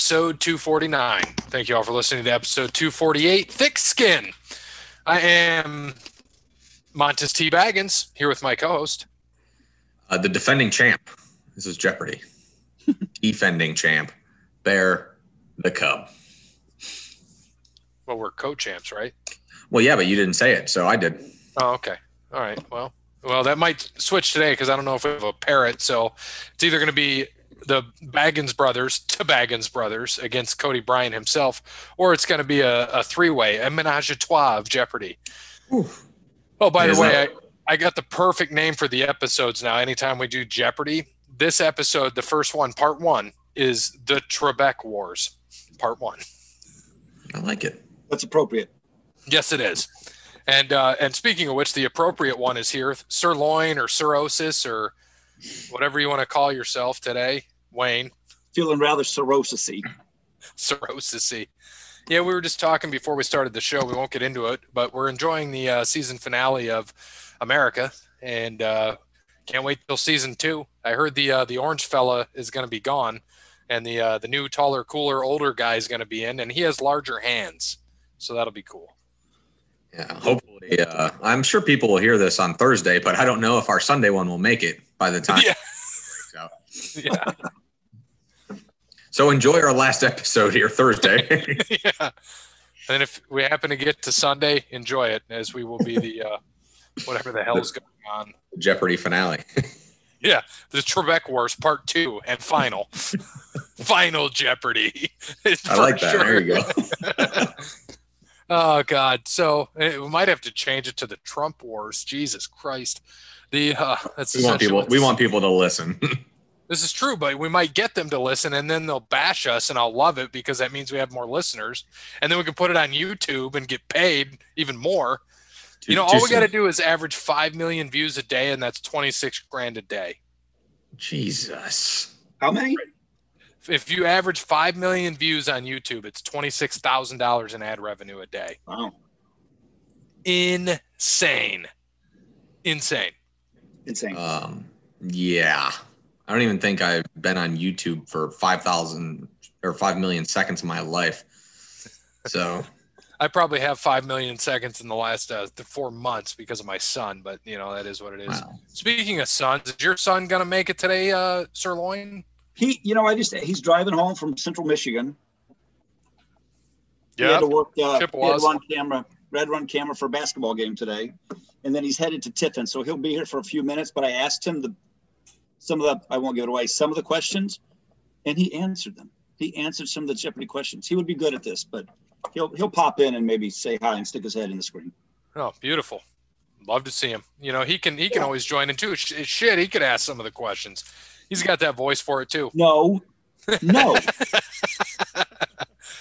episode 249. Thank you all for listening to episode 248, Thick Skin. I am Montes T. Baggins here with my co-host. Uh, the defending champ. This is Jeopardy. defending champ. Bear the Cub. Well, we're co-champs, right? Well, yeah, but you didn't say it, so I did. Oh, okay. All right. Well, well, that might switch today because I don't know if we have a parrot. So it's either going to be the Baggins brothers to Baggins brothers against Cody Bryan himself, or it's going to be a, a three-way, a menage a trois of Jeopardy. Oof. Oh, by Is the way, that- I, I got the perfect name for the episodes now. Anytime we do Jeopardy, this episode, the first one, part one, is the Trebek Wars, part one. I like it. That's appropriate. Yes, it is. And uh, and speaking of which, the appropriate one is here, sirloin or cirrhosis or whatever you want to call yourself today, Wayne. Feeling rather cirrhosis-y. Cirrhosis. Yeah, we were just talking before we started the show. We won't get into it, but we're enjoying the uh, season finale of America, and uh, can't wait till season two. I heard the uh, the orange fella is going to be gone, and the uh, the new taller, cooler, older guy is going to be in, and he has larger hands, so that'll be cool. Yeah, hopefully. Uh, I'm sure people will hear this on Thursday, but I don't know if our Sunday one will make it by the time. Yeah. it breaks out. Yeah. So enjoy our last episode here Thursday. yeah. And if we happen to get to Sunday, enjoy it as we will be the uh, whatever the hell's going on. Jeopardy finale. Yeah, the Trebek Wars Part Two and final, final Jeopardy. I like that. There you go. oh God! So eh, we might have to change it to the Trump Wars. Jesus Christ! The uh, that's We want people. We want people to listen. This is true, but we might get them to listen, and then they'll bash us, and I'll love it because that means we have more listeners, and then we can put it on YouTube and get paid even more. You know, all we got to do is average five million views a day, and that's twenty six grand a day. Jesus. How many? If you average five million views on YouTube, it's twenty six thousand dollars in ad revenue a day. Wow. Insane, insane. Insane. Um. Yeah. I don't even think I've been on YouTube for five thousand or five million seconds of my life. So I probably have five million seconds in the last uh, the four months because of my son, but you know that is what it is. wow. Speaking of sons, is your son gonna make it today, uh, Sirloin? he, you know, I just he's driving home from Central Michigan. Yeah. He had to work. Uh, he had to run camera, red run camera for a basketball game today, and then he's headed to Tiffin. So he'll be here for a few minutes. But I asked him the some of the I won't give it away. Some of the questions, and he answered them. He answered some of the Jeopardy questions. He would be good at this, but he'll he'll pop in and maybe say hi and stick his head in the screen. Oh, beautiful. Love to see him. You know, he can he can always join in too. Shit, he could ask some of the questions. He's got that voice for it too. No, no.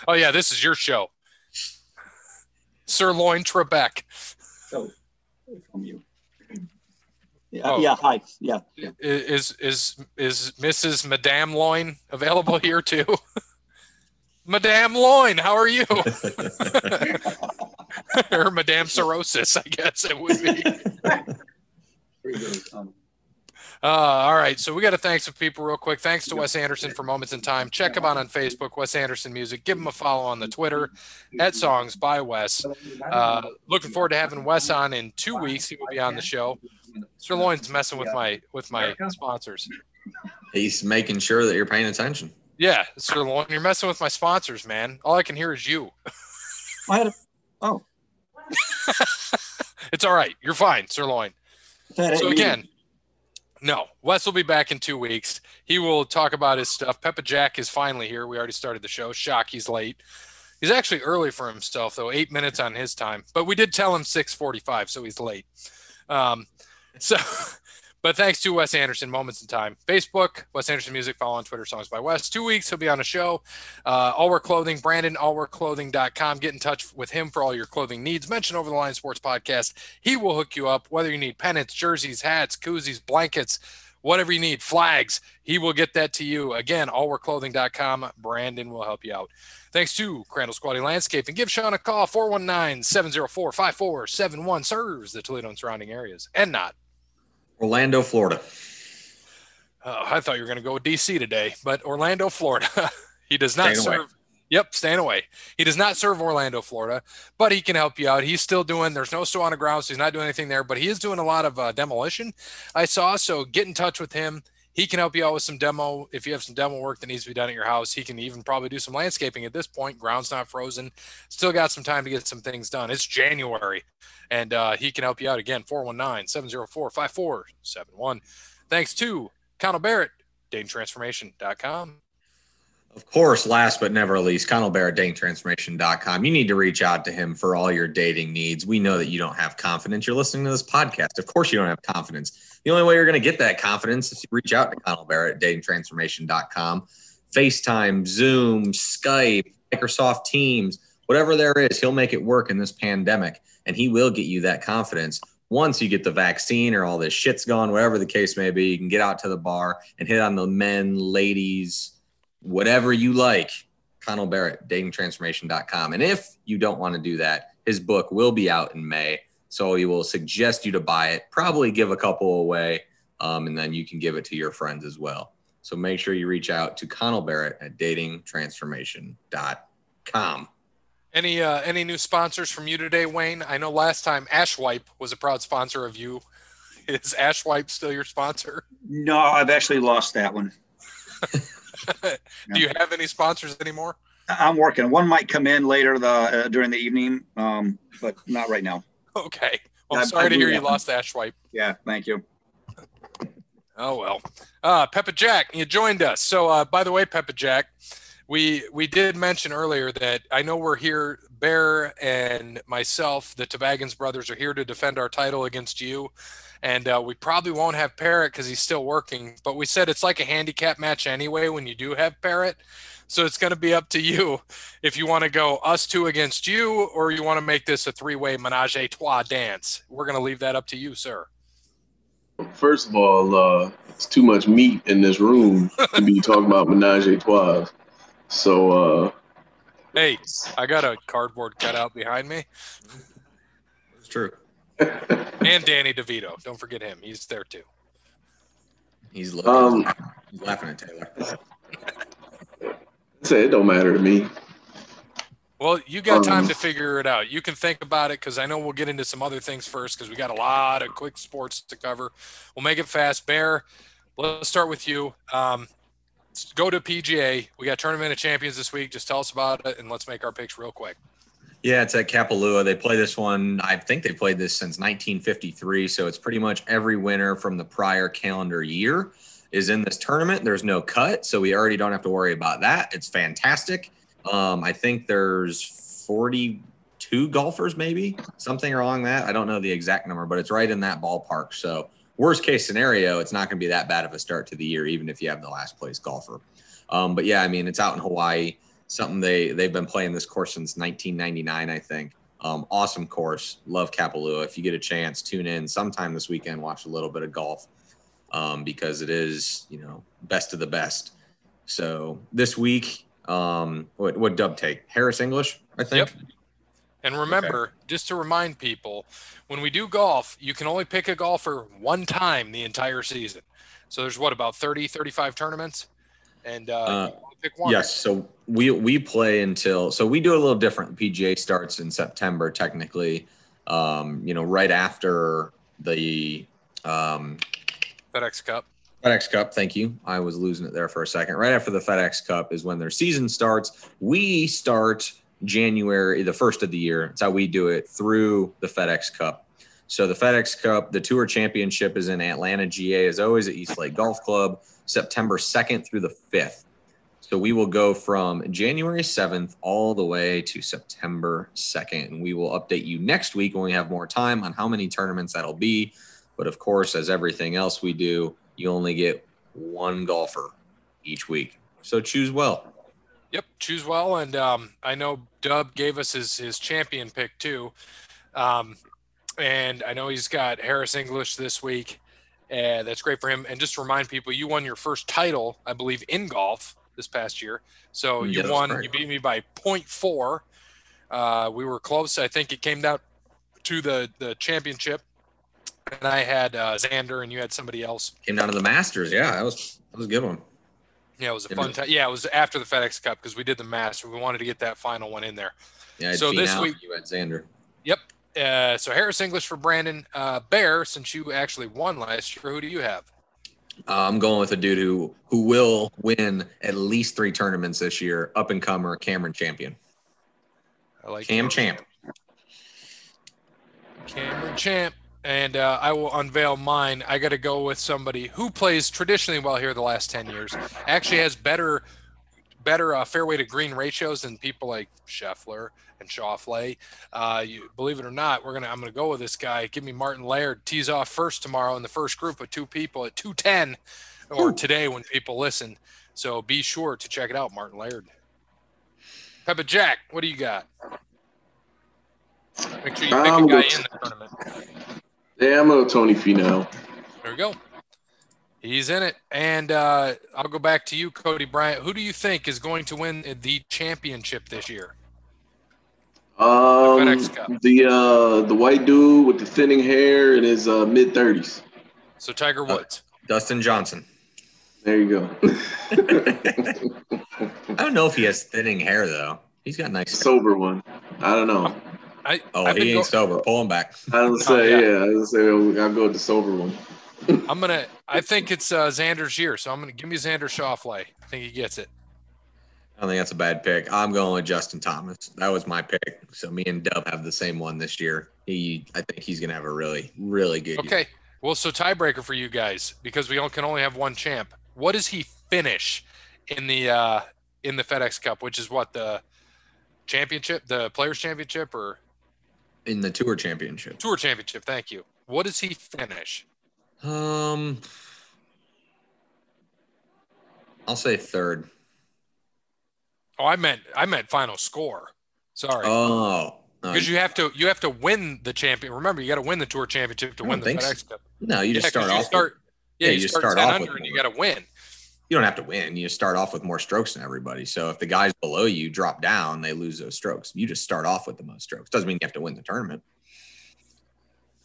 Oh yeah, this is your show. Sirloin Trebek. So from you. Yeah, Oh. yeah, hi. Yeah. Is is is Mrs. Madame Loin available here too? Madame Loin, how are you? or Madame Cirrhosis, I guess it would be. Uh, all right, so we got to thank some people real quick. Thanks to Wes Anderson for Moments in Time. Check him out on Facebook, Wes Anderson Music. Give him a follow on the Twitter at Songs by Wes. Uh, looking forward to having Wes on in two weeks. He will be on the show. Sirloin's messing with my with my sponsors. He's making sure that you're paying attention. Yeah, Sirloin, you're messing with my sponsors, man. All I can hear is you. I had a, oh, It's all right. You're fine, Sirloin. I So again, no, Wes will be back in two weeks. He will talk about his stuff. Peppa Jack is finally here. We already started the show. Shock, he's late. He's actually early for himself, though, eight minutes on his time. But we did tell him 645, so he's late. Um, so, but thanks to Wes Anderson, Moments in Time. Facebook, Wes Anderson Music, follow on Twitter, Songs by Wes. Two weeks, he'll be on a show. Uh, All Wear Clothing, Brandon, allwearclothing.com. Get in touch with him for all your clothing needs. Mention Over the Line Sports Podcast. He will hook you up, whether you need pennants, jerseys, hats, koozies, blankets, whatever you need, flags. He will get that to you. Again, allwearclothing.com. Brandon will help you out. Thanks to Crandall's Quality And Give Sean a call, 419 704 5471. Serves the Toledo and surrounding areas and not. Orlando, Florida. Oh, I thought you were going to go with DC today, but Orlando, Florida. He does not Staying away. Yep, staying away. He does not serve Orlando, Florida, but he can help you out. He's still doing. There's no snow on the ground, so he's not doing anything there. But he is doing a lot of uh, demolition. I saw. So get in touch with him. He can help you out with some demo. If you have some demo work that needs to be done at your house, he can even probably do some landscaping at this point. Ground's not frozen. Still got some time to get some things done. It's January, and uh, he can help you out again. 419 704 5471. Thanks to Connell Barrett, datingtransformation.com. Of course, last but never least, Connell Barrett, datingtransformation.com. You need to reach out to him for all your dating needs. We know that you don't have confidence. You're listening to this podcast. Of course, you don't have confidence. The only way you're going to get that confidence is to reach out to Connell Barrett, datingtransformation.com. FaceTime, Zoom, Skype, Microsoft Teams, whatever there is, he'll make it work in this pandemic and he will get you that confidence. Once you get the vaccine or all this shit's gone, whatever the case may be, you can get out to the bar and hit on the men, ladies, whatever you like. Connell Barrett, datingtransformation.com. And if you don't want to do that, his book will be out in May. So he will suggest you to buy it, probably give a couple away, um, and then you can give it to your friends as well. So make sure you reach out to Connell Barrett at datingtransformation.com. Any uh, any new sponsors from you today, Wayne? I know last time Ashwipe was a proud sponsor of you. Is Ashwipe still your sponsor? No, I've actually lost that one. Do you have any sponsors anymore? I- I'm working. One might come in later the uh, during the evening, um, but not right now. Okay. Well, I'm sorry I to do hear you lost Ashwipe. Yeah, thank you. Oh well. Uh Peppa Jack, you joined us. So uh by the way, Peppa Jack, we we did mention earlier that I know we're here, Bear and myself, the Tobaggans brothers are here to defend our title against you. And uh, we probably won't have Parrot because he's still working. But we said it's like a handicap match anyway when you do have Parrot. So it's going to be up to you if you want to go us two against you or you want to make this a three way menage a trois dance. We're going to leave that up to you, sir. First of all, uh, it's too much meat in this room to be talking about menage a trois. So, uh, Hey, I got a cardboard cutout behind me. It's true. And Danny DeVito. Don't forget him. He's there too. He's looking, Um, he's laughing at Taylor. say it don't matter to me. Well, you got time Um, to figure it out. You can think about it because I know we'll get into some other things first because we got a lot of quick sports to cover. We'll make it fast. Bear, let's start with you. Um, go to PGA. We got Tournament of Champions this week. Just tell us about it and let's make our picks real quick. Yeah, it's at Kapalua. They play this one. I think they played this since 1953. So it's pretty much every winner from the prior calendar year is in this tournament. There's no cut, so we already don't have to worry about that. It's fantastic. Um, I think there's 42 golfers, maybe something along that. I don't know the exact number, but it's right in that ballpark. So worst case scenario, it's not going to be that bad of a start to the year, even if you have the last place golfer. Um, but yeah, I mean, it's out in Hawaii something they they've been playing this course since 1999 i think. Um, awesome course. Love kapalua. If you get a chance tune in sometime this weekend watch a little bit of golf um, because it is you know best of the best. So this week um, what what dub take? Harris english i think? Yep. And remember, just to remind people, when we do golf, you can only pick a golfer one time the entire season. So there's what about 30, 35 tournaments? And uh, Uh, pick one. Yes, so we we play until so we do a little different. The PGA starts in September technically. Um, you know, right after the um, FedEx Cup. FedEx Cup. Thank you. I was losing it there for a second. Right after the FedEx Cup is when their season starts. We start January, the first of the year. It's how we do it through the FedEx Cup. So the FedEx Cup, the Tour Championship is in Atlanta, GA, as always at East Lake Golf Club, September 2nd through the 5th. So we will go from January 7th all the way to September 2nd. And we will update you next week when we have more time on how many tournaments that'll be. But of course, as everything else we do, you only get one golfer each week. So choose well. Yep, choose well. And um, I know Dub gave us his his champion pick too. Um, and I know he's got Harris English this week. And that's great for him. And just to remind people, you won your first title, I believe, in golf this past year. So you won. right. You beat me by 0.4. Uh, we were close. I think it came down to the the championship. And I had uh, Xander, and you had somebody else. Came down to the Masters. Yeah, that was that was a good one. Yeah, it was a fun time. Yeah, it was after the FedEx Cup because we did the Master. We wanted to get that final one in there. Yeah, So this week- you had Xander. Yep. Uh, so Harris English for Brandon uh, Bear. Since you actually won last year, who do you have? Uh, I'm going with a dude who who will win at least three tournaments this year. Up and comer Cameron Champion. I like Cam Champ. Cameron Champ. And uh, I will unveil mine. I got to go with somebody who plays traditionally well here the last 10 years. Actually has better better uh, fairway to green ratios than people like Scheffler and Schauffele. Uh, you believe it or not, we're gonna I'm gonna go with this guy. Give me Martin Laird. Tees off first tomorrow in the first group of two people at 210 or Ooh. today when people listen. So be sure to check it out, Martin Laird. Peppa Jack, what do you got? Make sure you pick I'm a guy gonna- in the tournament. Yeah, I'm going Tony Finau. There we go. He's in it. And uh, I'll go back to you, Cody Bryant. Who do you think is going to win the championship this year? Um, FedEx Cup. the uh, the white dude with the thinning hair in his uh, mid thirties. So Tiger Woods. Dustin Johnson. There you go. I don't know if he has thinning hair though. He's got a nice. Sober one. I don't know. I, Oh, I've he ain't go- sober. Pull him back. I don't say yeah. yeah. I don't say I'll go with the sober one. I'm gonna. I think it's uh, Xander's year, so I'm gonna give me Xander Schauffele. I think he gets it. I don't think that's a bad pick. I'm going with Justin Thomas. That was my pick. So me and Dub have the same one this year. He, I think he's gonna have a really, really good. year. Okay. Well, so tiebreaker for you guys because we all can only have one champ. What does he finish in the uh, in the FedEx Cup, which is what the championship, the Players Championship, or in the Tour Championship. Tour Championship? Thank you. What does he finish? Um, I'll say third. Oh, I meant I meant final score. Sorry. Oh, no, because you have to you have to win the champion. Remember, you got to win the tour championship to win the FedEx Cup. no, you just start off. Start, with, yeah, yeah, you, you start, start off with and you got to win. you don't have to win. You start off with more strokes than everybody. So if the guys below you drop down, they lose those strokes. You just start off with the most strokes. Doesn't mean you have to win the tournament.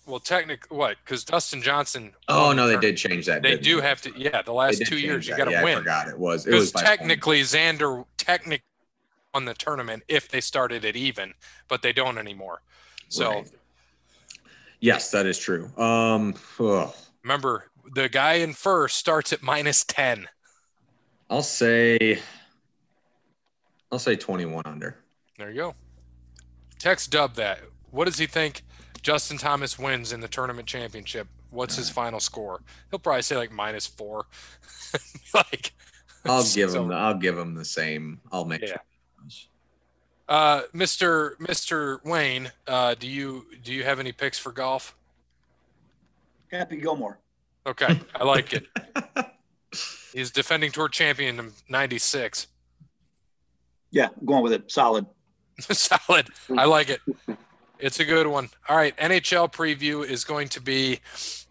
Well, technically, what? Because Dustin Johnson. Oh no, they did change that. They do have to. Yeah, the last two years, you got to yeah, I win. forgot it was. It was Because technically, Xander technically won the tournament if they started it even, but they don't anymore. So Right. yes, that is true. Um, ugh. remember, the guy in first starts at minus ten. I'll say, I'll say twenty-one under. There you go. Text Dub that. What does he think Justin Thomas wins in the tournament championship? What's his final score? He'll probably say like minus four. like I'll so- give him. I'll give him the same. I'll make Yeah. sure. Uh, Mr. Mr. Wayne, uh, do you do you have any picks for golf? Happy Gilmore. Okay, I like it. He's defending tour champion in '96. Yeah, I'm going with it. Solid. Solid. I like it. It's a good one. All right, NHL preview is going to be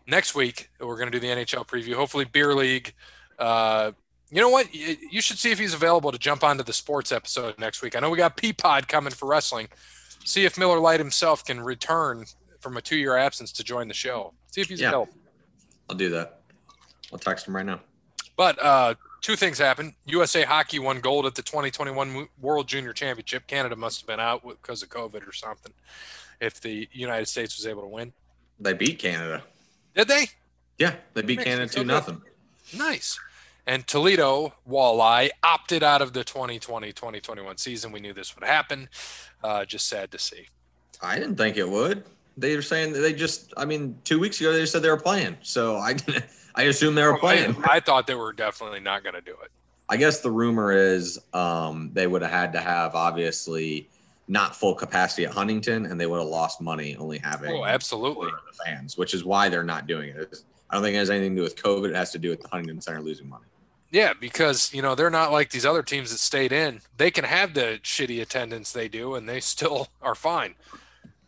next week. We're going to do the NHL preview. Hopefully, beer league. Uh, you know what? You should see if he's available to jump onto the sports episode next week. I know we got Peapod coming for wrestling. See if Miller Lite himself can return from a two-year absence to join the show. See if he's Yeah. available. I'll do that. I'll text him right now. But uh, two things happened. USA Hockey won gold at the 2021 World Junior Championship. Canada must have been out because of COVID or something. If the United States was able to win, They beat Canada. did they? Yeah, they beat Canada two good. nothing. Nice. And Toledo Walleye opted out of the 2020-2021 season. We knew this would happen. Uh, just sad to see. I didn't think it would. They were saying that they just. I mean, two weeks ago they said they were playing. So I, I assume they were playing. I, I thought they were definitely not going to do it. I guess the rumor is um, they would have had to have obviously not full capacity at Huntington, and they would have lost money only having Oh, absolutely. the fans, which is why they're not doing it. I don't think it has anything to do with COVID. It has to do with the Huntington Center losing money. Yeah, because you know they're not like these other teams that stayed in. They can have the shitty attendance they do, and they still are fine.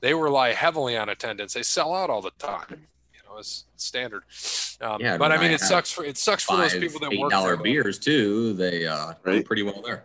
They rely heavily on attendance. They sell out all the time. You know, it's standard. Um, Yeah, but I mean, I it sucks for it sucks for those people that eight work dollar there. beers too. They uh, do Right. pretty well there.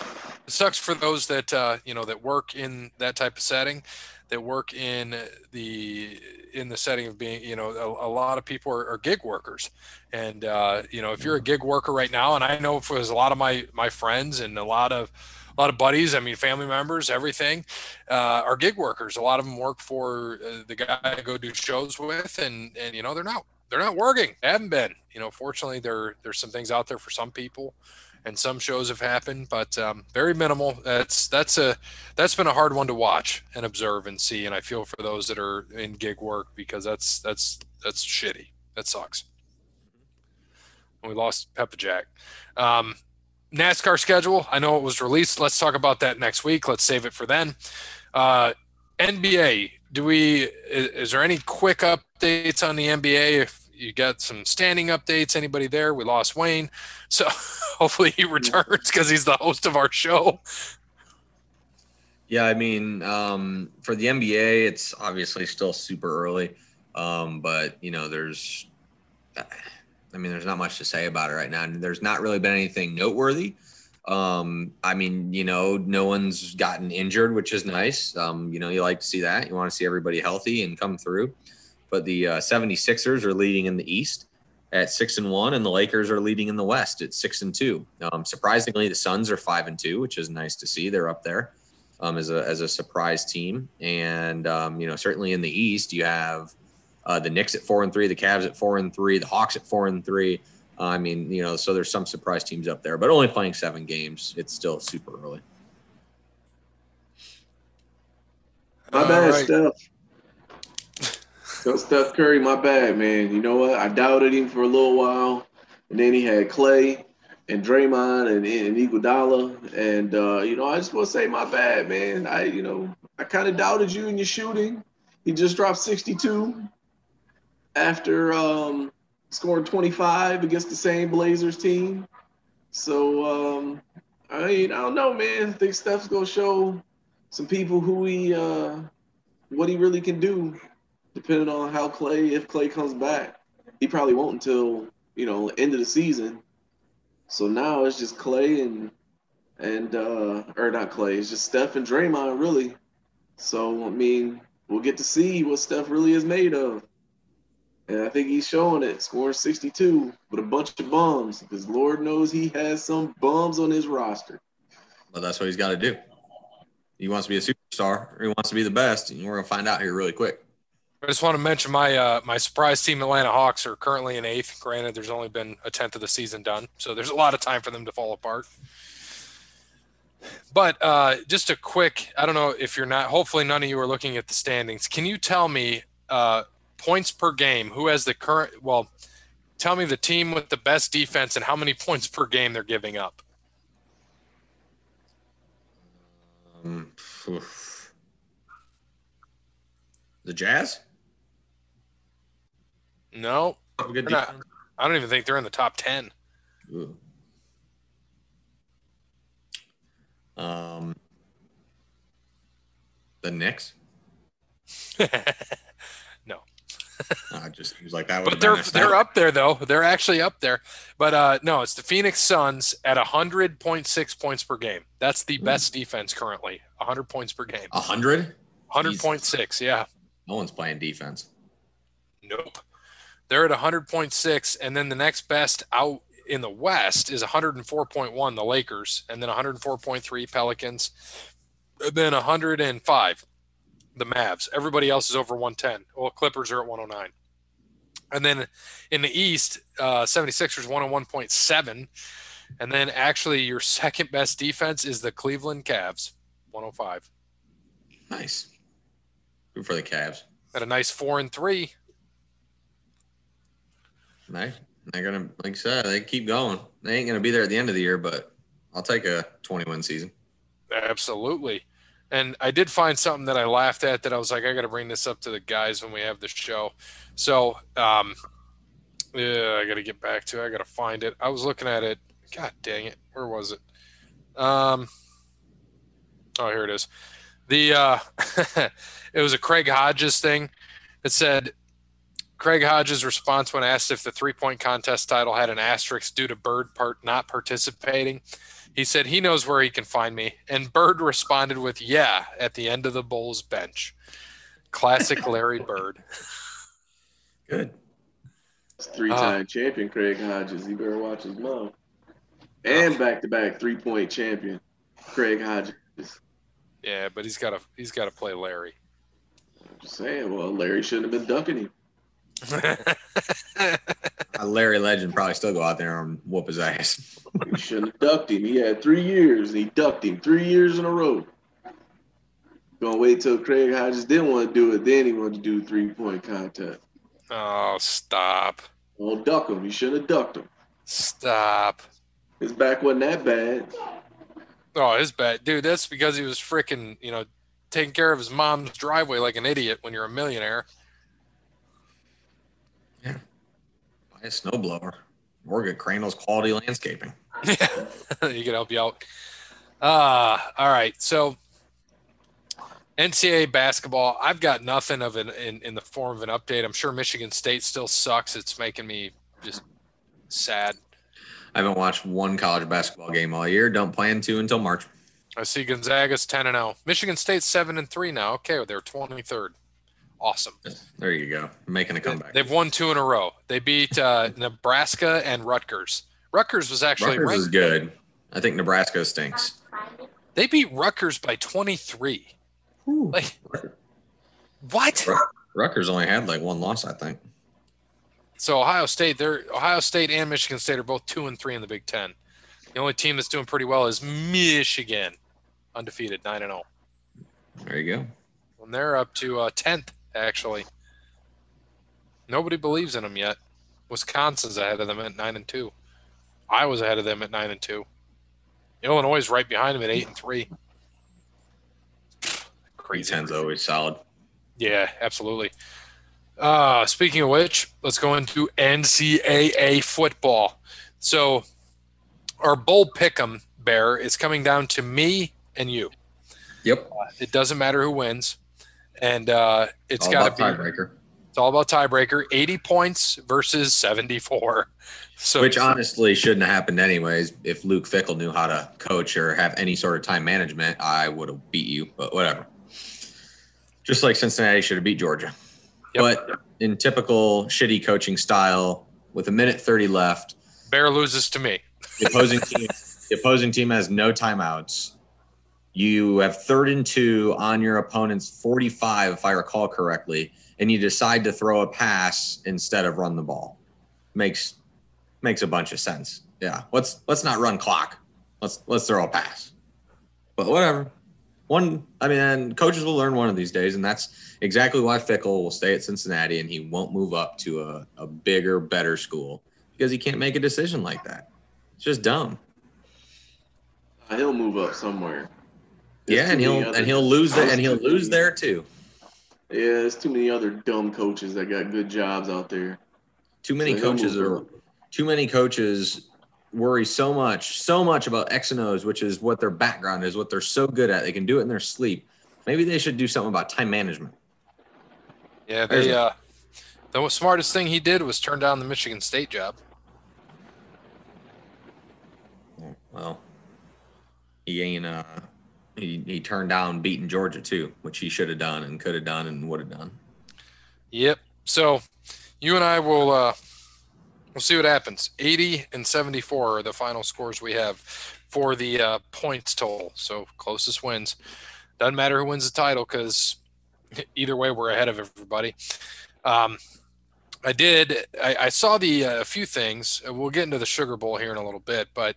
It sucks for those that uh, you know that work in that type of setting, that work in the in the setting of being, you know, a, a lot of people are, are, gig workers, and uh, you know, if you're a gig worker right now, and I know for a lot of my my friends and a lot of a lot of buddies, I mean, family members, everything, uh, are gig workers. A lot of them work for uh, the guy I go do shows with, and and you know, they're not they're not working. They haven't been. You know, fortunately, there there's some things out there for some people and some shows have happened, but um, very minimal. That's that's a that's been a hard one to watch and observe and see. And I feel for those that are in gig work because that's that's that's shitty. That sucks. we lost Peppa Jack. Um, NASCAR schedule. I know it was released. Let's talk about that next week. Let's save it for then. Uh, NBA. Do we? Is, is there any quick updates on the NBA? If you got some standing updates. Anybody there? We lost Wayne, so hopefully he returns because he's the host of our show. Yeah, I mean, um, for the NBA, it's obviously still super early, um, but you know, there's, I mean, there's not much to say about it right now. There's not really been anything noteworthy. Um, I mean, you know, no one's gotten injured, which is nice. Um, you know, you like to see that. You want to see everybody healthy and come through but the uh, 76ers are leading in the East at six and one, and the Lakers are leading in the West at six and two. Um, surprisingly, the Suns are five and two, which is nice to see. They're up there um, as a as a surprise team, and um, you know certainly in the East you have uh, the Knicks at four and three, the Cavs at four and three, the Hawks at four and three. Uh, I mean, you know, so there's some surprise teams up there, but only playing seven games. It's still super early. My bad, right. Steph. So Steph Curry, my bad, man. You know what? I doubted him for a little while, and then he had Clay and Draymond and, and Iguodala, and uh, you know, I just want to say my bad, man. I, you know, I kind of doubted you in your shooting. He just dropped 62 after um, scoring 25 against the same Blazers team. So um, I mean, I don't know, man. I think Steph's gonna show some people who he, uh, what he really can do depending on how Clay, if Clay comes back, he probably won't until you know end of the season. So now it's just Clay and and uh or not Clay, it's just Steph and Draymond really. So I mean, we'll get to see what Steph really is made of. And I think he's showing it, scoring 62 with a bunch of bums, because Lord knows he has some bums on his roster. Well, that's what he's got to do. He wants to be a superstar, or he wants to be the best, and we're gonna find out here really quick. I just want to mention my uh, my surprise team, Atlanta Hawks, are currently in eighth. Granted, there's only been a tenth of the season done, so there's a lot of time for them to fall apart. But uh, just a quick, I don't know if you're not. Hopefully, none of you are looking at the standings. Can you tell me uh, points per game? Who has the current? Well, tell me the team with the best defense and how many points per game they're giving up. Um, the Jazz. No, not, I don't even think they're in the top ten. Ooh. Um, the Knicks. no. I just was like that. But they're they're up there though. They're actually up there. But uh, no, it's the Phoenix Suns at hundred point six points per game. That's the best defense currently. hundred points per game. hundred. Hundred point six. Yeah. No one's playing defense. Nope. They're at 100.6, and then the next best out in the West is 104.1, the Lakers, and then 104.3 Pelicans, and then 105, the Mavs. Everybody else is over 110. Well, Clippers are at 109. And then in the East, uh, 76ers 101.7. And then actually, your second best defense is the Cleveland Cavs, 105. Nice. Good for the Cavs. At a nice four and three. Nice. They're gonna, like I said, they keep going. They ain't gonna be there at the end of the year, but I'll take a 20 season. Absolutely. And I did find something that I laughed at that I was like, I got to bring this up to the guys when we have the show. So, um, yeah, I got to get back to it. I got to find it. I was looking at it. God dang it. Where was it? Um, oh, here it is. The, uh, it was a Craig Hodges thing that said Craig Hodges' response when asked if the three point contest title had an asterisk due to Bird part not participating, he said he knows where he can find me. And Bird responded with, Yeah, at the end of the Bulls bench. Classic Larry Bird. Good. Three-time uh, champion Craig Hodges. He better watch his mouth. And back-to-back three-point champion Craig Hodges. Yeah, but he's got to he's got to play Larry. I'm just saying. Well, Larry shouldn't have been ducking him. Uh, Larry Legend probably still go out there and whoop his ass. he shouldn't have ducked him. He had three years and he ducked him three years in a row. Gonna wait till Craig Hodges didn't want to do it, then he wanted to do three point contest. Oh, stop. Don't duck him. You shouldn't have ducked him. Stop. His back wasn't that bad. Oh, his bad. Dude, that's because he was freaking, you know, taking care of his mom's driveway like an idiot when you're a millionaire. Yeah. Buy a snowblower. Work at Crandall's Quality Landscaping. Yeah. you can help you out. Uh, all right. So NCAA basketball, I've got nothing of it in, in the form of an update. I'm sure Michigan State still sucks. It's making me just sad. I haven't watched one college basketball game all year. Don't plan to until March. I see Gonzaga's 10 and 0. Michigan State's 7 and 3 now. Okay, they're 23rd. Awesome. There you go. Making a comeback. They've won two in a row. They beat uh, Nebraska and Rutgers. Rutgers was actually Rutgers is good. I think Nebraska stinks. They beat Rutgers by 23. Like, what? Rutgers only had like one loss, I think. So Ohio State, they're Ohio State and Michigan State are both two and three in the Big Ten. The only team that's doing pretty well is Michigan, undefeated, nine and zero. Oh. There you go. And they're up to uh, tenth actually. Nobody believes in them yet. Wisconsin's ahead of them at nine and two. I was ahead of them at nine and two. Illinois is right behind them at eight and three crazy. Ten's always solid. Yeah, absolutely. Uh, speaking of which, let's go into NCAA football. So, our bowl pick'em bear is coming down to me and you. Yep. Uh, it doesn't matter who wins, and uh, it's got to be tiebreaker. It's all about tiebreaker. Eighty points versus seventy-four. So, which honestly shouldn't have happened anyways. If Luke Fickell knew how to coach or have any sort of time management, I would have beat you. But whatever just like Cincinnati should have beat Georgia. Yep. But in typical shitty coaching style, with a minute 30 left, Bear loses to me. the opposing team, the opposing team has no timeouts. You have third and two on your opponent's 45, if I recall correctly, and you decide to throw a pass instead of run the ball. Makes makes a bunch of sense. Yeah. Let's let's not run clock. Let's let's throw a pass. But whatever one i mean coaches will learn one of these days and that's exactly why Fickell will stay at cincinnati and he won't move up to a, a bigger better school because he can't make a decision like that it's just dumb he'll move up somewhere yeah and he'll and he'll lose it and he'll lose there too yeah there's too many other dumb coaches that got good jobs out there too many so coaches are too many coaches worry so much, so much about X and O's, which is what their background is, what they're so good at. They can do it in their sleep. Maybe they should do something about time management. Yeah, they, uh, the smartest thing he did was turn down the Michigan State job. Well, he ain't. Uh, he he turned down beating Georgia too, which he should have done and could have done and would have done. Yep. So, you and I will uh, We'll see what happens. 80 and 74 are the final scores we have for the uh, points total. So closest wins. Doesn't matter who wins the title because either way we're ahead of everybody. Um, I did. I, I saw the uh, a few things. We'll get into the Sugar Bowl here in a little bit, but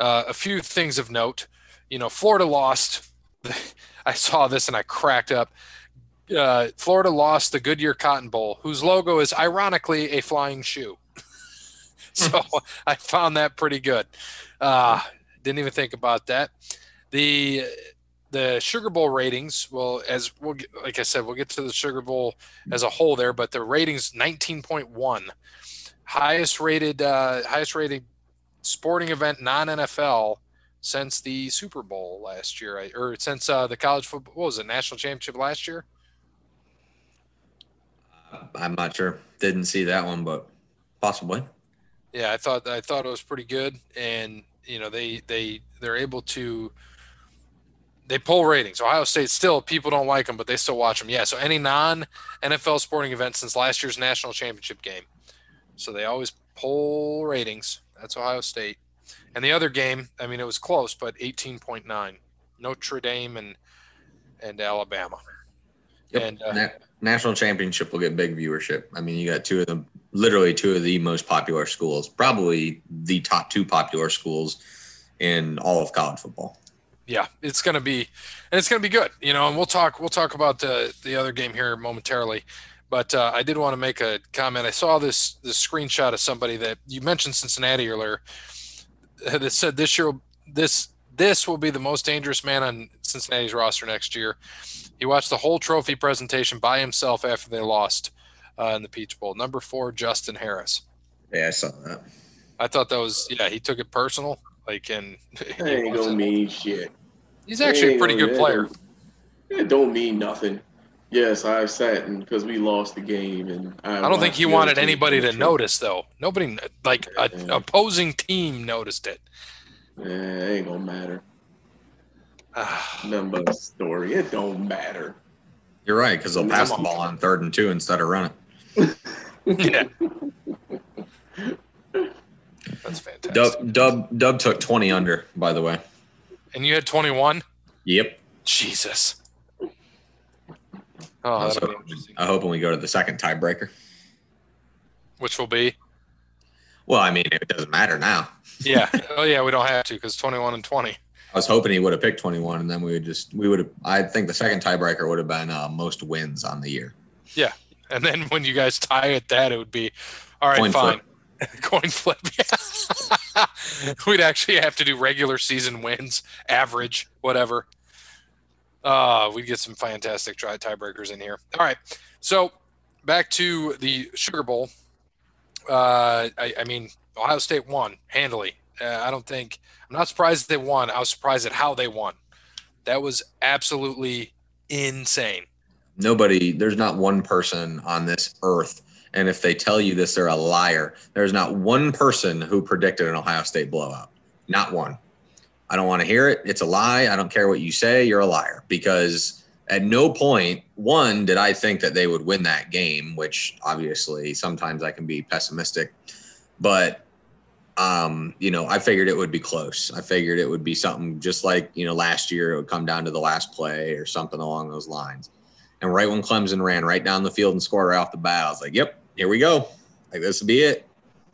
uh, a few things of note. You know, Florida lost. I saw this and I cracked up. Uh, Florida lost the Goodyear Cotton Bowl, whose logo is ironically a flying shoe. so I found that pretty good. Uh, didn't even think about that. The the Sugar Bowl ratings, well, as we'll get, like I said, we'll get to the Sugar Bowl as a whole there, but the ratings 19.1, highest rated, uh, highest rated sporting event non NFL since the Super Bowl last year, or since uh, the college football. What was it? National championship last year. I'm not sure. Didn't see that one, but possibly yeah, I thought I thought it was pretty good, and you know they they they're able to they pull ratings. Ohio State still people don't like them, but they still watch them. Yeah. So any non NFL sporting event since last year's national championship game. So they always pull ratings. That's Ohio State. And the other game, I mean, it was close, but 18.9. Notre Dame and and Alabama. Yep. And uh, Na- national championship will get big viewership. I mean, you got two of them, literally two of the most popular schools, probably the top two popular schools in all of college football. yeah, it's going to be, and it's going to be good, you know. And we'll talk, we'll talk about the the other game here momentarily. But uh, I did want to make a comment. I saw this this screenshot of somebody that you mentioned Cincinnati earlier that said this year this this will be the most dangerous man on Cincinnati's roster next year. He watched the whole trophy presentation by himself after they lost uh, in the Peach Bowl. Number four, Justin Harris. Yeah, I saw that. I thought that was yeah. He took it personal, like and That ain't gonna mean shit. he's actually a pretty good player. It don't mean nothing. Yes, I sat and because we lost the game, and I, I don't think he wanted anybody to notice though. Nobody like a Yeah. opposing team noticed it. Eh, it ain't gonna matter. Nothing but a story. It don't matter. You're right, because they'll pass the ball on third and two instead of running. yeah. That's fantastic. Dub, Dub, Dub took 20 under, by the way. And you had 21? Yep. Jesus. Oh, I was that'll be hoping, interesting. I hope when we go to the second tiebreaker. Which will be? Well, I mean, it doesn't matter now. Yeah. oh, yeah, we don't have to because 21 and 20. I was hoping he would have picked 21, and then we would just, we would have, I think the second tiebreaker would have been uh, most wins on the year. Yeah, and then when you guys tie at that, it would be all right, Coin fine. flip. Coin flip. We'd actually have to do regular season wins, average, whatever. Uh, we'd get some fantastic try tiebreakers in here. All right. So back to the Sugar Bowl. Uh, I, I mean, Ohio State won handily. Uh, I don't think, I'm not surprised they won. I was surprised at how they won. That was absolutely insane. Nobody, there's not one person on this earth. And if they tell you this, they're a liar. There's not one person who predicted an Ohio State blowout. Not one. I don't want to hear it. It's a lie. I don't care what you say. You're a liar because at no point, one, did I think that they would win that game, which obviously sometimes I can be pessimistic. But, um, you know, I figured it would be close. I figured it would be something just like, you know, last year it would come down to the last play or something along those lines. And right when Clemson ran right down the field and scored right off the bat, I was like, yep, here we go. Like this will be it.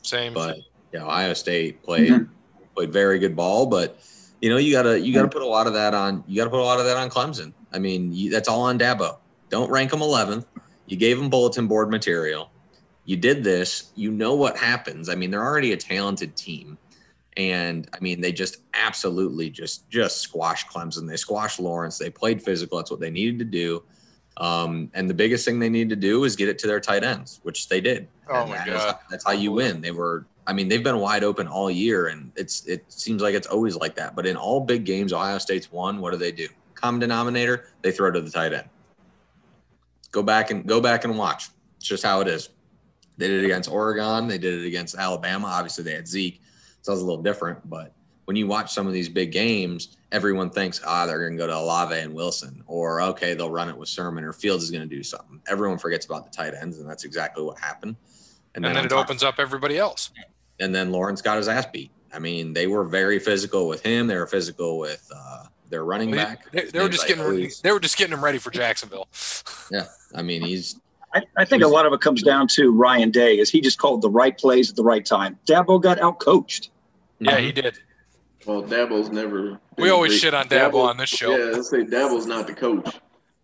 Same. But yeah, Ohio State played Mhm. played very good ball, but you know you gotta you gotta put a lot of that on you gotta put a lot of that on Clemson. I mean you, that's all on Dabo. Don't rank them 11th. You gave them bulletin board material. You did this. You know what happens. I mean they're already a talented team, and I mean they just absolutely just just squashed Clemson. They squashed Lawrence. They played physical. That's what they needed to do. Um, and the biggest thing they need to do is get it to their tight ends, which they did. Oh And my that is- God. that's how you win. They were, I mean, they've been wide open all year, and it's it seems like it's always like that. But in all big games, Ohio State's won. What do they do? Common denominator: they throw to the tight end. Go back and go back and watch. It's just how it is. They did it against Oregon. They did it against Alabama. Obviously, they had Zeke, so it was a little different. But when you watch some of these big games, everyone thinks, ah, they're going to go to Olave and Wilson, or okay, they'll run it with Sermon, or Fields is going to do something. Everyone forgets about the tight ends, and that's exactly what happened. and then on it top- opens up everybody else. And then Lawrence got his ass beat. I mean, they were very physical with him. They were physical with uh, their running They, back. they- they were just like getting always- they were just getting him ready for Jacksonville. Yeah, I mean, he's I, I think a lot of it comes down to Ryan Day, is he just called the right plays at the right time. Dabo got outcoached. Yeah, he did. Well, Dabo's never. We always great. shit on Dabo on this show. Yeah, let's say Dabo's not the coach.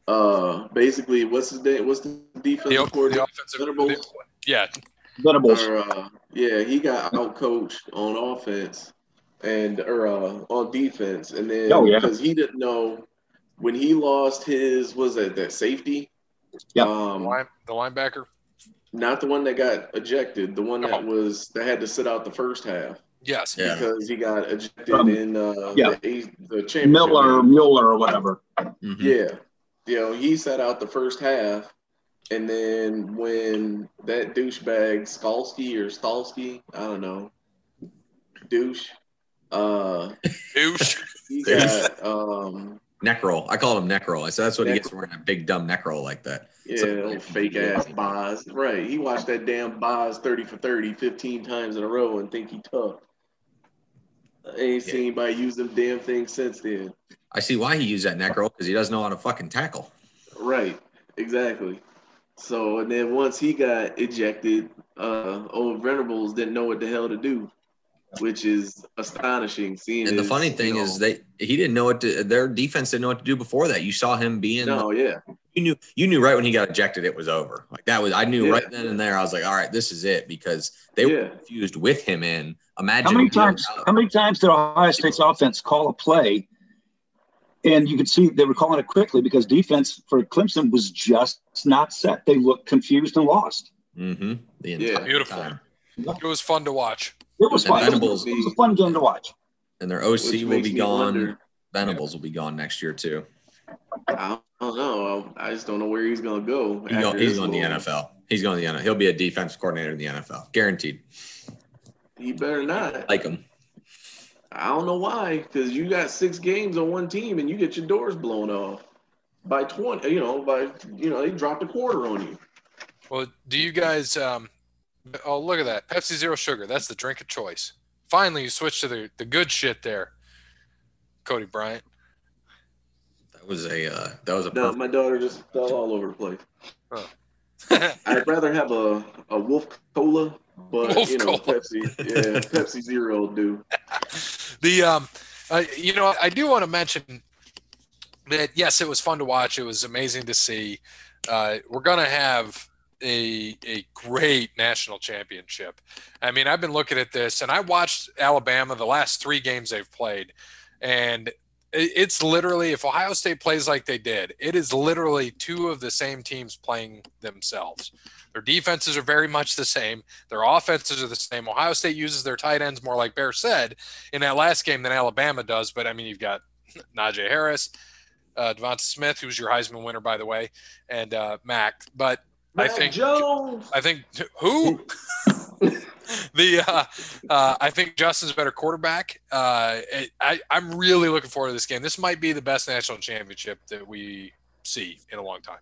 Uh, basically, what's his name? What's the defensive The, the offensive, Venables? yeah, Venables. Or, uh, yeah, he got outcoached on offense and or uh, on defense, and then Oh, yeah. because he didn't know when he lost his was that that safety. Yep. the, Um, line, the linebacker. not the one that got ejected, the one that Oh. was that had to sit out the first half Yes. Yeah. because he got ejected Um, in uh, yeah. the, the championship. Miller, game. Mueller, or whatever. Mhm. Yeah. You know, he sat out the first half. And then when that douchebag Skalski or Stalski, I don't know, douche, uh, Douche. he got um neck roll. I call him neck roll. I said that's what he gets for wearing a big dumb neck roll like that. Yeah, So- old fake ass Boz. Right. He watched that damn Boz 30 for 30 15 times in a row and think he tough. I ain't Yeah. seen anybody use them damn things since then. I see why he used that neck roll because he doesn't know how to fucking tackle. Right. Exactly. So and then once he got ejected, uh old Venables didn't know what the hell to do, which is astonishing. Seeing And the his, funny you thing know- is they he didn't know what to their defense didn't know what to do before that. You saw him being no, yeah, you knew you knew right when he got ejected it was over. Like that was I knew Yeah. right then and there I was like, all right, this is it because they were Yeah. confused with him in. Imagine How many times? How many times did Ohio State's offense call a play, and you could see they were calling it quickly because defense for Clemson was just not set. They looked confused and lost. Mhm, the Yeah. Beautiful. time. It was fun to watch. It was And fun. It was, Venables- it was a fun game to watch. And their OC which will be gone. wonder- Venables will be gone next year too. I don't know. I just don't know where he's gonna go. He go, he's this going to the NFL. He's going to the NFL. He'll be a defensive coordinator in the NFL, guaranteed. He better not. Like him. I don't know why, because you got six games on one team and you get your doors blown off by twenty. You know, by you know they dropped a quarter on you. Well, do you guys? Um, oh, look at that Pepsi Zero Sugar. That's the drink of choice. Finally, you switched to the the good shit there, Cody Bryant. That was a uh, that was a No, my daughter just fell all over the place. I'd rather have a, a Wolf Cola, but Wolf you know Cola. Pepsi, yeah, Pepsi Zero will do. the um, uh, you know, I do want to mention that yes, it was fun to watch. It was amazing to see. Uh, we're gonna have a a great national championship. I mean, I've been looking at this, and I watched Alabama the last three games they've played, and it's literally if Ohio State plays like they did, it is literally two of the same teams playing themselves. Their defenses are very much the same. Their offenses are the same. Ohio State uses their tight ends more like Bear said in that last game than Alabama does. But I mean, you've got Najee Harris, uh, Devonta Smith, who's your Heisman winner, by the way, and uh, Mac. But I think- Jones. I think who the uh, uh, I think Justin's a better quarterback. Uh, it- I I'm really looking forward to this game. This might be the best national championship that we see in a long time.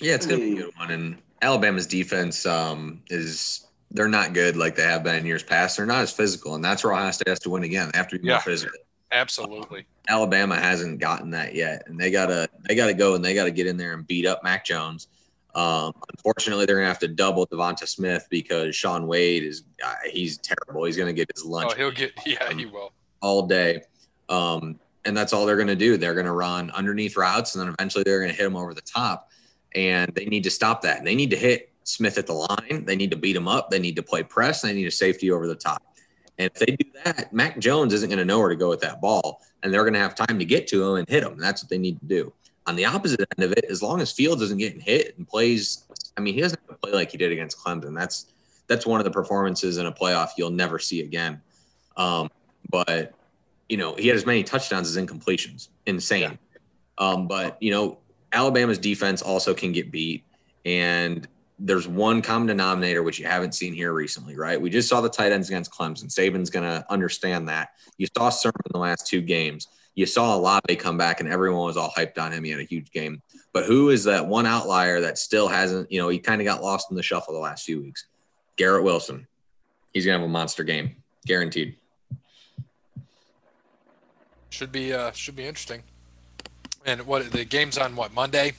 Yeah, it's gonna be a good one. And Alabama's defense um, is they're not good like they have been in years past. They're not as physical, and that's where Ohio State has to win again. They have to be Yeah. physical. Absolutely. Alabama hasn't gotten that yet, and they gotta they gotta go and they gotta get in there and beat up Mac Jones. Um, unfortunately, they're gonna have to double Devonta Smith because Shaun Wade is uh, he's terrible. He's gonna get his lunch Oh, he'll get yeah, he will. all day. Um, and that's all they're going to do. They're going to run underneath routes, and then eventually they're going to hit him over the top. And they need to stop that. And they need to hit Smith at the line. They need to beat him up. They need to play press. They need a safety over the top. And if they do that, Mac Jones isn't going to know where to go with that ball, and they're going to have time to get to him and hit him. That's what they need to do. On the opposite end of it, as long as Fields isn't getting hit and plays, I mean, he doesn't have to play like he did against Clemson. That's that's one of the performances in a playoff you'll never see again. Um, but you know, he had as many touchdowns as incompletions. Insane. Um, but you know, Alabama's defense also can get beat, and there's one common denominator which you haven't seen here recently, right? We just saw the tight ends against Clemson. Saban's going to understand that. You saw Sermon in the last two games. You saw Olave come back, and everyone was all hyped on him. He had a huge game. But who is that one outlier that still hasn't? You know, he kind of got lost in the shuffle the last few weeks. Garrett Wilson. He's going to have a monster game, guaranteed. Should be uh should be interesting. And what the game's on what Monday?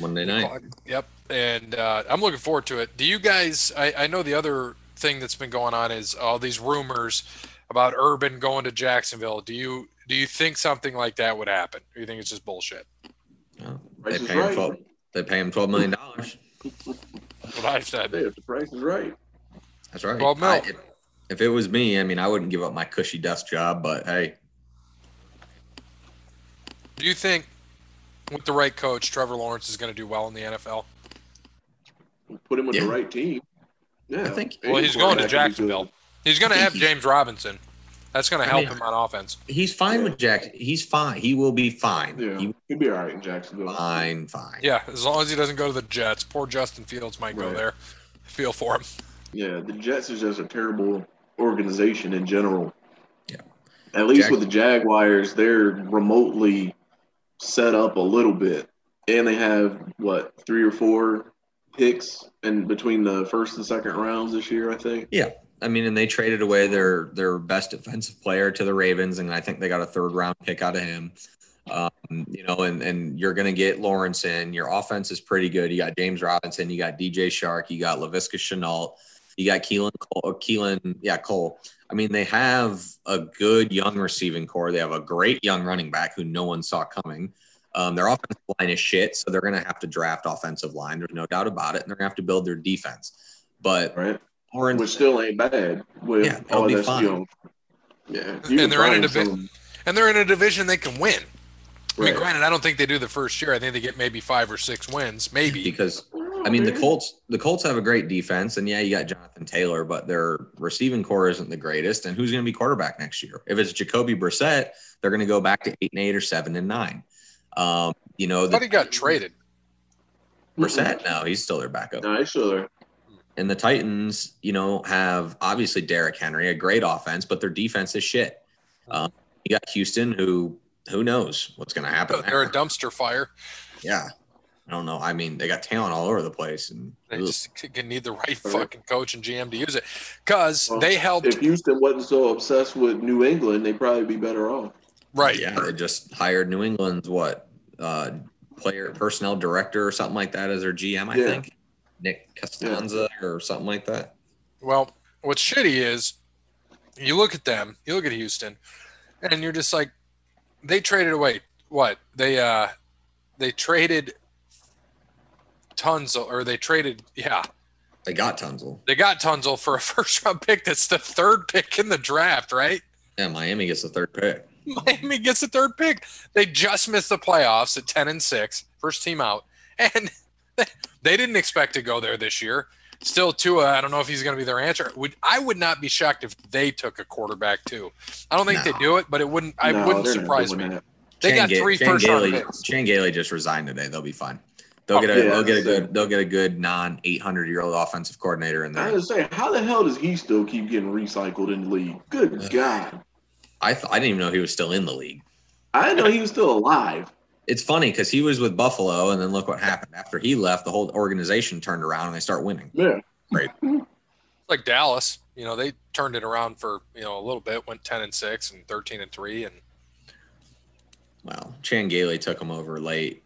Monday night. Yep. And uh, I'm looking forward to it. Do you guys? I, I know the other thing that's been going on is all these rumors about Urban going to Jacksonville. Do you do you think something like that would happen? Or you think it's just bullshit? They pay him right. twelve. They pay him twelve million dollars. What I've said. Hey, if the price is right. That's right. 12 mil. I- if, if it was me, I mean, I wouldn't give up my cushy desk job, but hey, Do you think with the right coach, Trevor Lawrence is going to do well in the NFL? Put him with Yeah. the right team. Yeah. I think- Well, he's going to quarterback can be Jacksonville. He's going to have James Robinson. That's going to I help mean, him on offense. he's fine Yeah. with Jackson. He's fine. He will be fine. Yeah, He he'll be all right in Jacksonville. fine, fine. Yeah, as long as he doesn't go to the Jets. Poor Justin Fields might go there. Feel for him. Yeah, the Jets is just a terrible organization in general. Yeah. At least Jag- with the Jaguars, they're remotely set up a little bit, and they have what three or four picks in between the first and second rounds this year. I think. Yeah, I mean, and they traded away their their best defensive player to the Ravens, and I think they got a third round pick out of him. Um, you know, and and you're going to get Lawrence in. Your offense is pretty good. You got James Robinson, you got DJ Chark, you got Laviska Shenault, you got Keelan Cole, Keelan, yeah, Cole. I mean, they have a good young receiving core. They have a great young running back who no one saw coming. Um, their offensive line is shit, so they're going to have to draft offensive line. There's no doubt about it, and they're going to have to build their defense. But right, Lawrence, which still ain't bad. With Yeah, they'll all be that's, fine. You know, yeah, you And they're in a division, And they're in a division they can win. I mean, granted, I don't think they do the first year. I think they get maybe five or six wins, maybe. because I mean, the Colts, the Colts have a great defense, and yeah, you got Jonathan Taylor, but their receiving core isn't the greatest. And who's going to be quarterback next year? If it's Jacoby Brissett, they're going to go back to eight and eight or seven and nine. Um, you know, I thought he got traded. Brissett, no, he's still their backup. No, he's still there. And the Titans, you know, have obviously Derrick Henry, a great offense, but their defense is shit. Um, you got Houston, who who knows what's going to happen? They're a dumpster fire. Yeah, I don't know. I mean, they got talent all over the place, and They ugh. just c- need the right fucking coach and GM to use it. Because Well, they helped. If Houston wasn't so obsessed with New England, they'd probably be better off. right. Yeah, they just hired New England's what uh player personnel director or something like that as their GM, I Yeah. think. Nick Costanza or something like that. Well, what's shitty is you look at them, you look at Houston, and you're just like, they traded away what? They uh they traded Tunsil or they traded yeah. They got Tunsil. they got Tunsil for a first round pick. That's the third pick in the draft right? Yeah, Miami gets the third pick. Miami gets the third pick. They just missed the playoffs at 10 and 6 first team out. And they didn't expect to go there this year still Tua I don't know if he's going to be their answer would I would not be shocked if they took a quarterback too I don't think No. they do it but it wouldn't I No, wouldn't surprise me that. they Chan got Ga- three Chan first round Gailey- picks Chan Gailey just resigned today. They'll be fine. They'll Oh, get a oh, yeah, they'll get a good they'll get a good non eight hundred year old offensive coordinator in there. I there. was saying, how the hell does he still keep getting recycled in the league? Good Ugh. God. I th- I didn't even know he was still in the league. I didn't know he was still alive. It's funny because he was with Buffalo, and then look what happened after he left. The whole organization turned around and they start winning. Yeah. Great. Like Dallas you know they turned it around for you know a little bit went 10 and 6 and 13 and 3 and Well, Chan Gailey took him over late.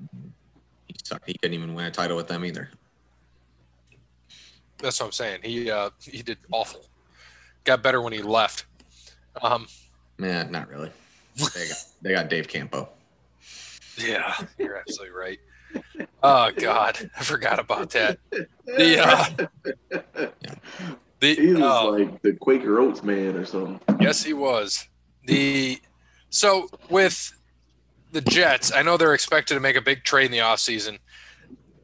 He sucked. He couldn't even win a title with them either. That's what I'm saying. He uh, he did awful. Got better when he left. Um, Yeah, not really. They got, they got Dave Campo. Yeah, you're absolutely right. Oh God, I forgot about that. The uh, He the was oh, like the Quaker Oats man or something. yes, he was. The so with the Jets, I know they're expected to make a big trade in the offseason.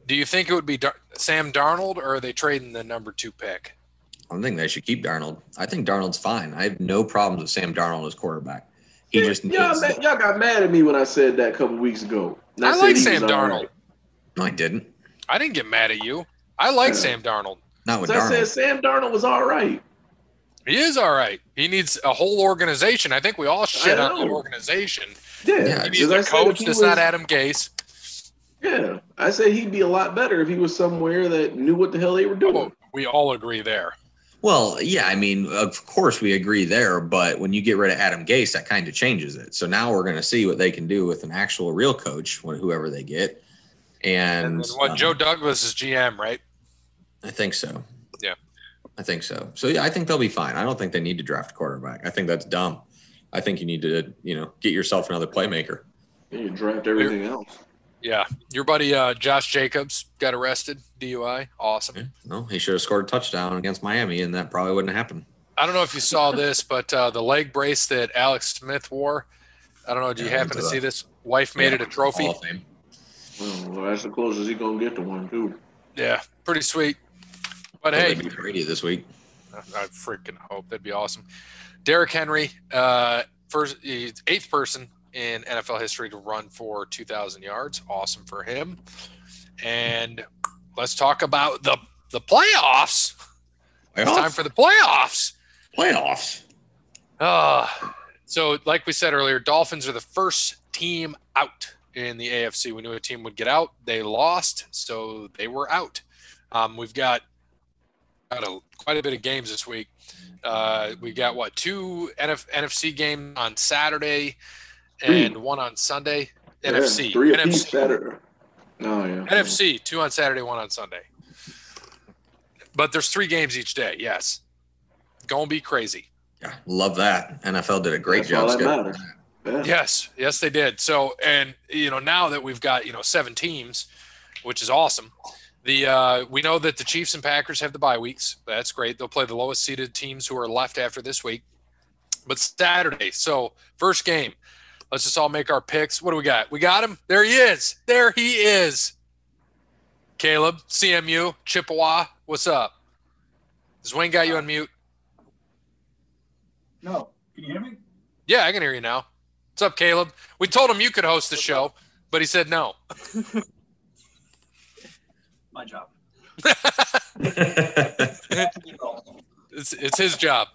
Do you think it would be Dar- Sam Darnold, or are they trading the number two pick? I think they should keep Darnold. I think Darnold's fine. I have no problems with Sam Darnold as quarterback. He just y'all, ma- y'all got mad at me when I said that a couple weeks ago. And I said like Sam Darnold. right. no, I didn't. I didn't get mad at you. I like Yeah. Sam Darnold. Not with So I said Sam Darnold was all right. He is all right. He needs a whole organization. I think we all shit on the organization. Yeah, Yeah, He needs I a said coach that's was- not Adam Gase. Yeah, I said he'd be a lot better if he was somewhere that knew what the hell they were oh, doing. Well, we all agree there. Well, yeah, I mean, of course we agree there, but when you get rid of Adam Gase, that kind of changes it. So now we're going to see what they can do with an actual real coach, wh- whoever they get. And, And what? um, Joe Douglas is GM, right? I think so. Yeah. I think so. So yeah, I think they'll be fine. I don't think they need to draft a quarterback. I think that's dumb. I think you need to, you know, get yourself another playmaker. You draft everything else. Yeah. Your buddy uh, Josh Jacobs got arrested, DUI. Awesome. Yeah. No, he should have scored a touchdown against Miami, and that probably wouldn't happen. I don't know if you saw this, but uh, the leg brace that Alex Smith wore. I don't know. Do you Yeah, happen to into see this? Wife made Yeah, it a trophy. Hall of Fame. Well, that's the closest he's gonna get to one too. Yeah, pretty sweet. But Hope hey, they beat Brady this week. I freaking hope that'd be awesome. Derrick Henry, uh, first he's eighth person in NFL history to run for 2,000 yards. Awesome for him. And let's talk about the the playoffs. It's time for the playoffs. playoffs. Uh, so, like we said earlier, Dolphins are the first team out in the AFC. We knew a team would get out. They lost, so they were out. Um, we've got, got a, quite a bit of games this week. Uh, we got what two NF, NFC games on Saturday and one on Sunday. Yeah, NFC, three NFC, apiece Saturday. No, yeah. NFC, two on Saturday, one on Sunday. But there's three games each day. Yes, gonna be crazy. Yeah, love that. NFL did a great That's all job. that matters. Yeah. Yes, yes, they did. So, and you know, now that we've got you know seven teams, which is awesome. The uh, we know that the Chiefs and Packers have the bye weeks. That's great. They'll play the lowest seeded teams who are left after this week. But Saturday, so first game. Let's just all make our picks. What do we got? We got him. There he is. There he is. Caleb, CMU, Chippewa. What's up? Has Wayne got you on mute? No. Can you hear me? Yeah, I can hear you now. What's up, Caleb? We told him you could host the show, but he said no. My job. It's, it's his job.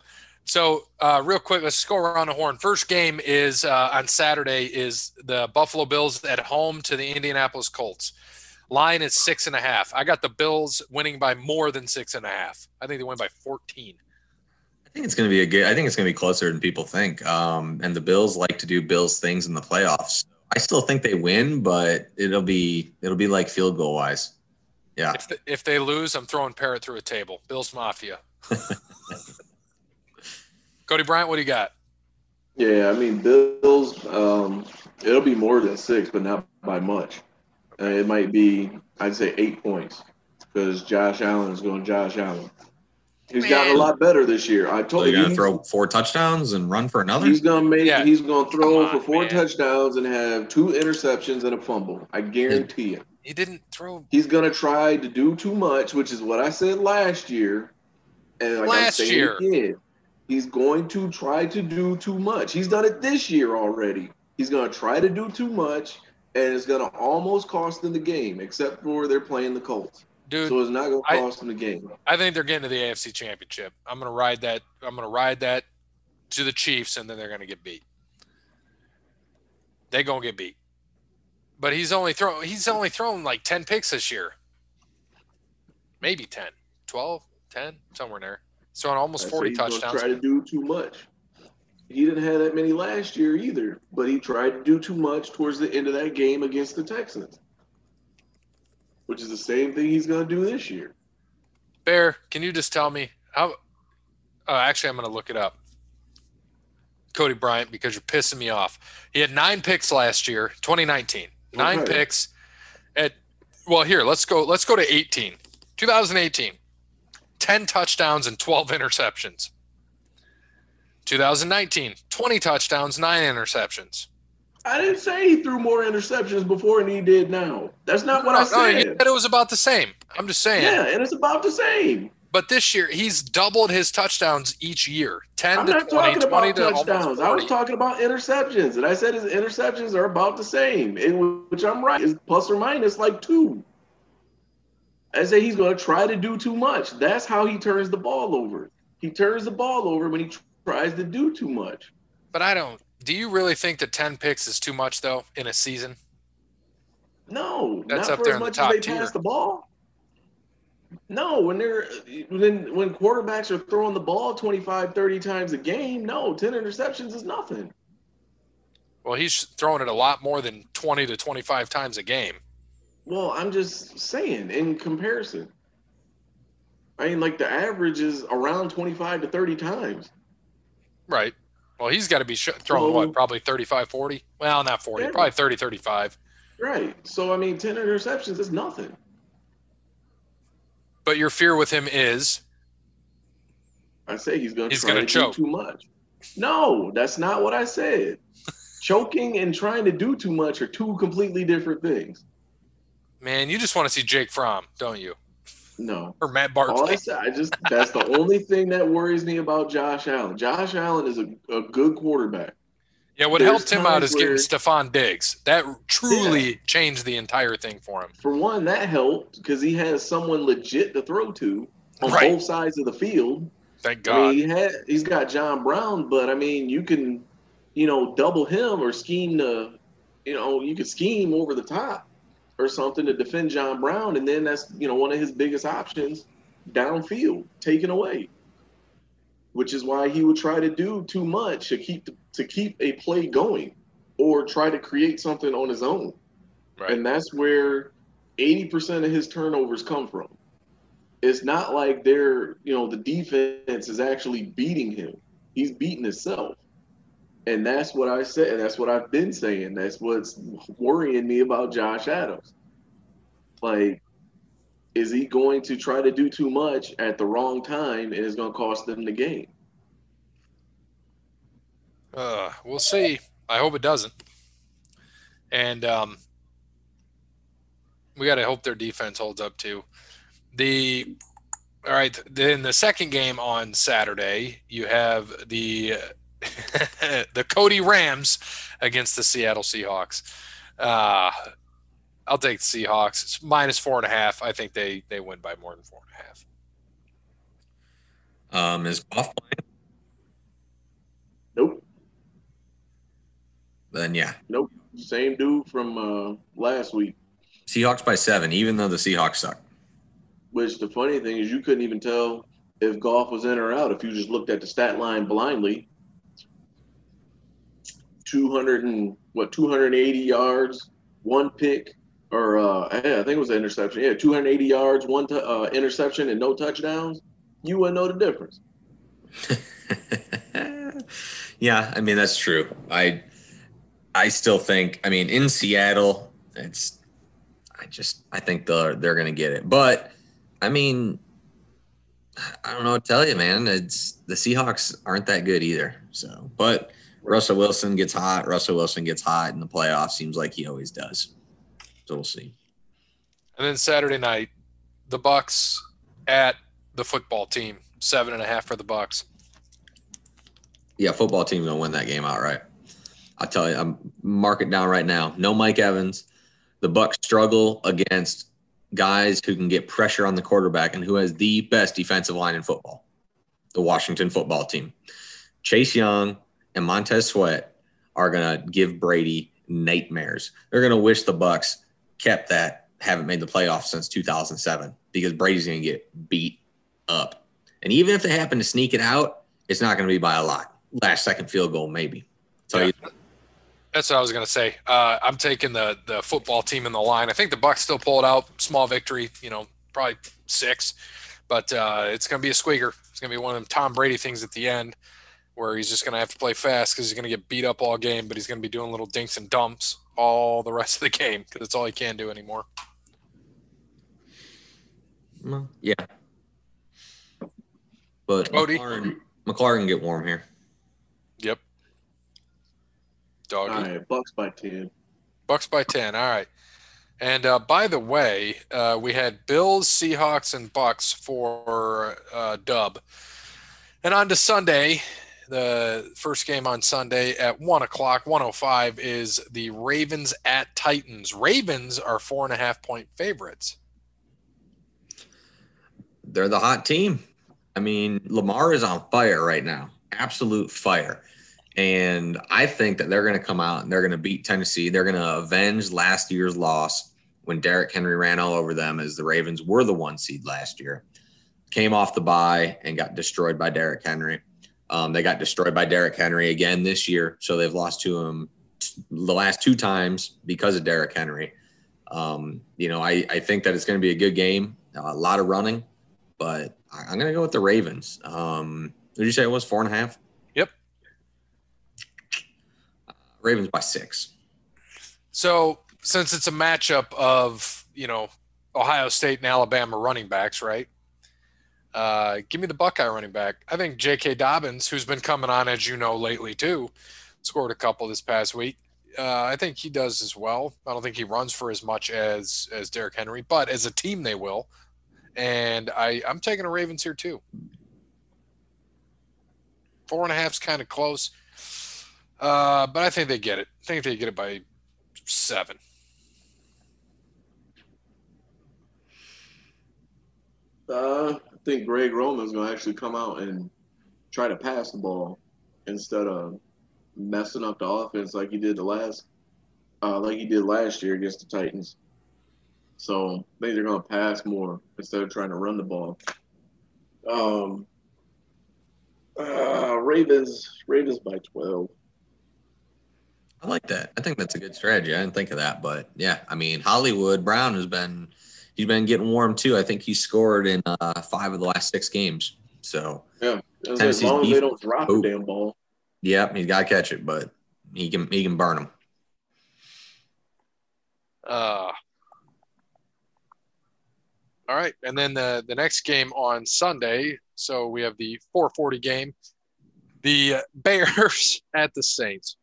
So, uh, real quick, let's go around the horn. First game is uh, on Saturday. Is the Buffalo Bills at home to the Indianapolis Colts? Line is six and a half. I got the Bills winning by more than six and a half. I think they win by fourteen. I think it's going to be a good. I think it's going to be closer than people think. Um, and the Bills like to do Bills things in the playoffs. I still think they win, but it'll be it'll be like field goal wise. Yeah, If, the, if they lose, I'm throwing Parrot through a table. Bills Mafia. Cody Bryant, what do you got? Yeah, I mean, Bills, um, it'll be more than six, but not by much. Uh, it might be, I'd say, eight points because Josh Allen is going Josh Allen. He's gotten a lot better this year. I so told you're you. going to throw four touchdowns and run for another. He's gonna make. Yeah. He's gonna throw on, for four man. touchdowns and have two interceptions and a fumble. I guarantee you. He didn't throw He's gonna try to do too much, which is what I said last year. And like I'm Last saying year. again, he's going to try to do too much. He's done it this year already. He's gonna try to do too much, and it's gonna almost cost them the game, except for they're playing the Colts. dude. So it's not gonna I- cost them the game. I think they're getting to the AFC Championship. I'm going to ride that. I'm going to ride that to the Chiefs, and then they're going to get beat. They're going to get beat. But he's only thrown. He's only thrown like ten picks this year. Maybe 10, 12, 10, somewhere there. He's thrown I almost say 40 he's gonna touchdowns. Try to do too much. He didn't have that many last year either, but he tried to do too much towards the end of that game against the Texans, which is the same thing he's going to do this year. Bear, can you just tell me how? Uh, actually, I'm going to look it up. Cody Bryant, because you're pissing me off. He had nine picks last year, 2019. Nine Okay. picks. At well, here let's go. Let's go to 18. 2018. 10 touchdowns and 12 interceptions. 2019. 20 touchdowns, nine interceptions. I didn't say he threw more interceptions before than he did now. That's not what I No, no, said. you said it was about the same. I'm just saying. yeah, and it's about the same. But this year, he's doubled his touchdowns each year 10 I'm to not 20, talking 20 about touchdowns. I was talking about interceptions, and I said his interceptions are about the same, in which I'm right. Is plus or minus like two. I say he's going to try to do too much. That's how he turns the ball over. He turns the ball over when he tries to do too much. But I don't. Do you really think that 10 picks is too much, though, in a season? No, That's not up for there as in the much top as they tier. pass the ball. No, when they're when when quarterbacks are throwing the ball 25, 30 times a game, no, 10 interceptions is nothing. Well, he's throwing it a lot more than 20 to 25 times a game. Well, I'm just saying in comparison. I mean, like the average is around 25 to 30 times. Right. Well, he's got to be sh- throwing Well- what? Probably 35, 40? Well, not 40, Yeah. probably 30, 35. Right. So I mean, 10 interceptions is nothing. But your fear with him is I say he's going to He's gonna to choke. too much. No, that's not what I said. Choking and trying to do too much are two completely different things. Man, you just want to see Jake Fromm, don't you? No. Or Matt All I Barkley. said, I just that's the only thing that worries me about Josh Allen. Josh Allen is a, a good quarterback. Yeah, what there's helped him out is getting Stefon Diggs. That truly changed the entire thing for him. For one, that helped because he has someone legit to throw to on Right. both sides of the field. Thank God. I mean, he had he's got John Brown, but I mean, you can, you know, double him or scheme to, you know, you can scheme over the top or something to defend John Brown, and then that's you know one of his biggest options downfield taken away. Which is why he would try to do too much to keep to keep a play going, or try to create something on his own. Right. And that's where 80% of his turnovers come from. It's not like they're, you know, the defense is actually beating him. He's beating himself. And that's what I said. That's what I've been saying. That's what's worrying me about Josh Adams. Like, is he going to try to do too much at the wrong time and it's going to cost them the game? Uh, we'll see. I hope it doesn't. And um, we got to hope their defense holds up too. The all right, then the second game on Saturday, you have the the Cody Rams against the Seattle Seahawks. Uh, I'll take the Seahawks. It's minus four and a half. I think they they win by more than four and a half. Um, is Goff playing? Nope. Then yeah. Nope. Same dude from uh, last week. Seahawks by seven, even though the Seahawks suck. Which the funny thing is, you couldn't even tell if Goff was in or out if you just looked at the stat line blindly. 200 and what 280 yards, one pick, or uh, yeah, I think it was an interception. Yeah, 280 yards, one t- uh, interception, and no touchdowns. You wouldn't know the difference. yeah, I mean that's true. I I still think. I mean, in Seattle, it's. I just I think they're they're gonna get it, but I mean, I don't know what to tell you, man. It's the Seahawks aren't that good either. So, but Russell Wilson gets hot. Russell Wilson gets hot in the playoffs. Seems like he always does. So we'll see. And then Saturday night, the Bucks at the football team, seven and a half for the Bucks. Yeah, football team gonna win that game outright. I'll tell you, I'm mark it down right now. No Mike Evans. The Bucks struggle against guys who can get pressure on the quarterback and who has the best defensive line in football. The Washington football team. Chase Young, and Montez Sweat are going to give Brady nightmares. They're going to wish the Bucks kept that, haven't made the playoffs since 2007 because Brady's going to get beat up. And even if they happen to sneak it out, it's not going to be by a lot. Last second field goal, maybe. So yeah. That's what I was going to say. Uh, I'm taking the the football team in the line. I think the Bucks still pulled out. Small victory, you know, probably six, but uh, it's going to be a squeaker. It's going to be one of them Tom Brady things at the end where he's just going to have to play fast because he's going to get beat up all game, but he's going to be doing little dinks and dumps all the rest of the game because that's all he can do anymore. Well, yeah. But Cody. McLaurin, McLaurin get warm here. Yep. Doggy. All right, Bucks by 10. Bucks by 10. All right. And uh, by the way, uh, we had Bills, Seahawks, and Bucks for uh, dub. And on to Sunday, the first game on Sunday at one o'clock, 105 is the Ravens at Titans. Ravens are four and a half point favorites. They're the hot team. I mean, Lamar is on fire right now, absolute fire. And I think that they're going to come out and they're going to beat Tennessee. They're going to avenge last year's loss when Derrick Henry ran all over them as the Ravens were the one seed last year. Came off the bye and got destroyed by Derrick Henry. Um, they got destroyed by Derrick Henry again this year, so they've lost to him the last two times because of Derrick Henry. Um, you know, I, I think that it's going to be a good game, a lot of running, but I'm going to go with the Ravens. Um, did you say it was four and a half? Yep. Uh, Ravens by six. So since it's a matchup of you know Ohio State and Alabama running backs, right? Uh, give me the Buckeye running back. I think J.K. Dobbins, who's been coming on as you know lately too, scored a couple this past week. Uh, I think he does as well. I don't think he runs for as much as as Derrick Henry, but as a team they will. And I I'm taking a Ravens here too. Four and a half is kind of close, uh, but I think they get it. I think they get it by seven. Uh, think Greg Roman's going to actually come out and try to pass the ball instead of messing up the offense like he did the last uh, like he did last year against the Titans. So I think they're going to pass more instead of trying to run the ball. Um, uh, Ravens, Ravens by twelve. I like that. I think that's a good strategy. I didn't think of that, but yeah, I mean Hollywood Brown has been he's been getting warm too. I think he scored in uh, five of the last six games. So yeah, as long as they don't drop the damn ball. Yep, he's got to catch it, but he can he can burn them. Uh, all right, and then the the next game on Sunday. So we have the 4:40 game. The Bears at the Saints.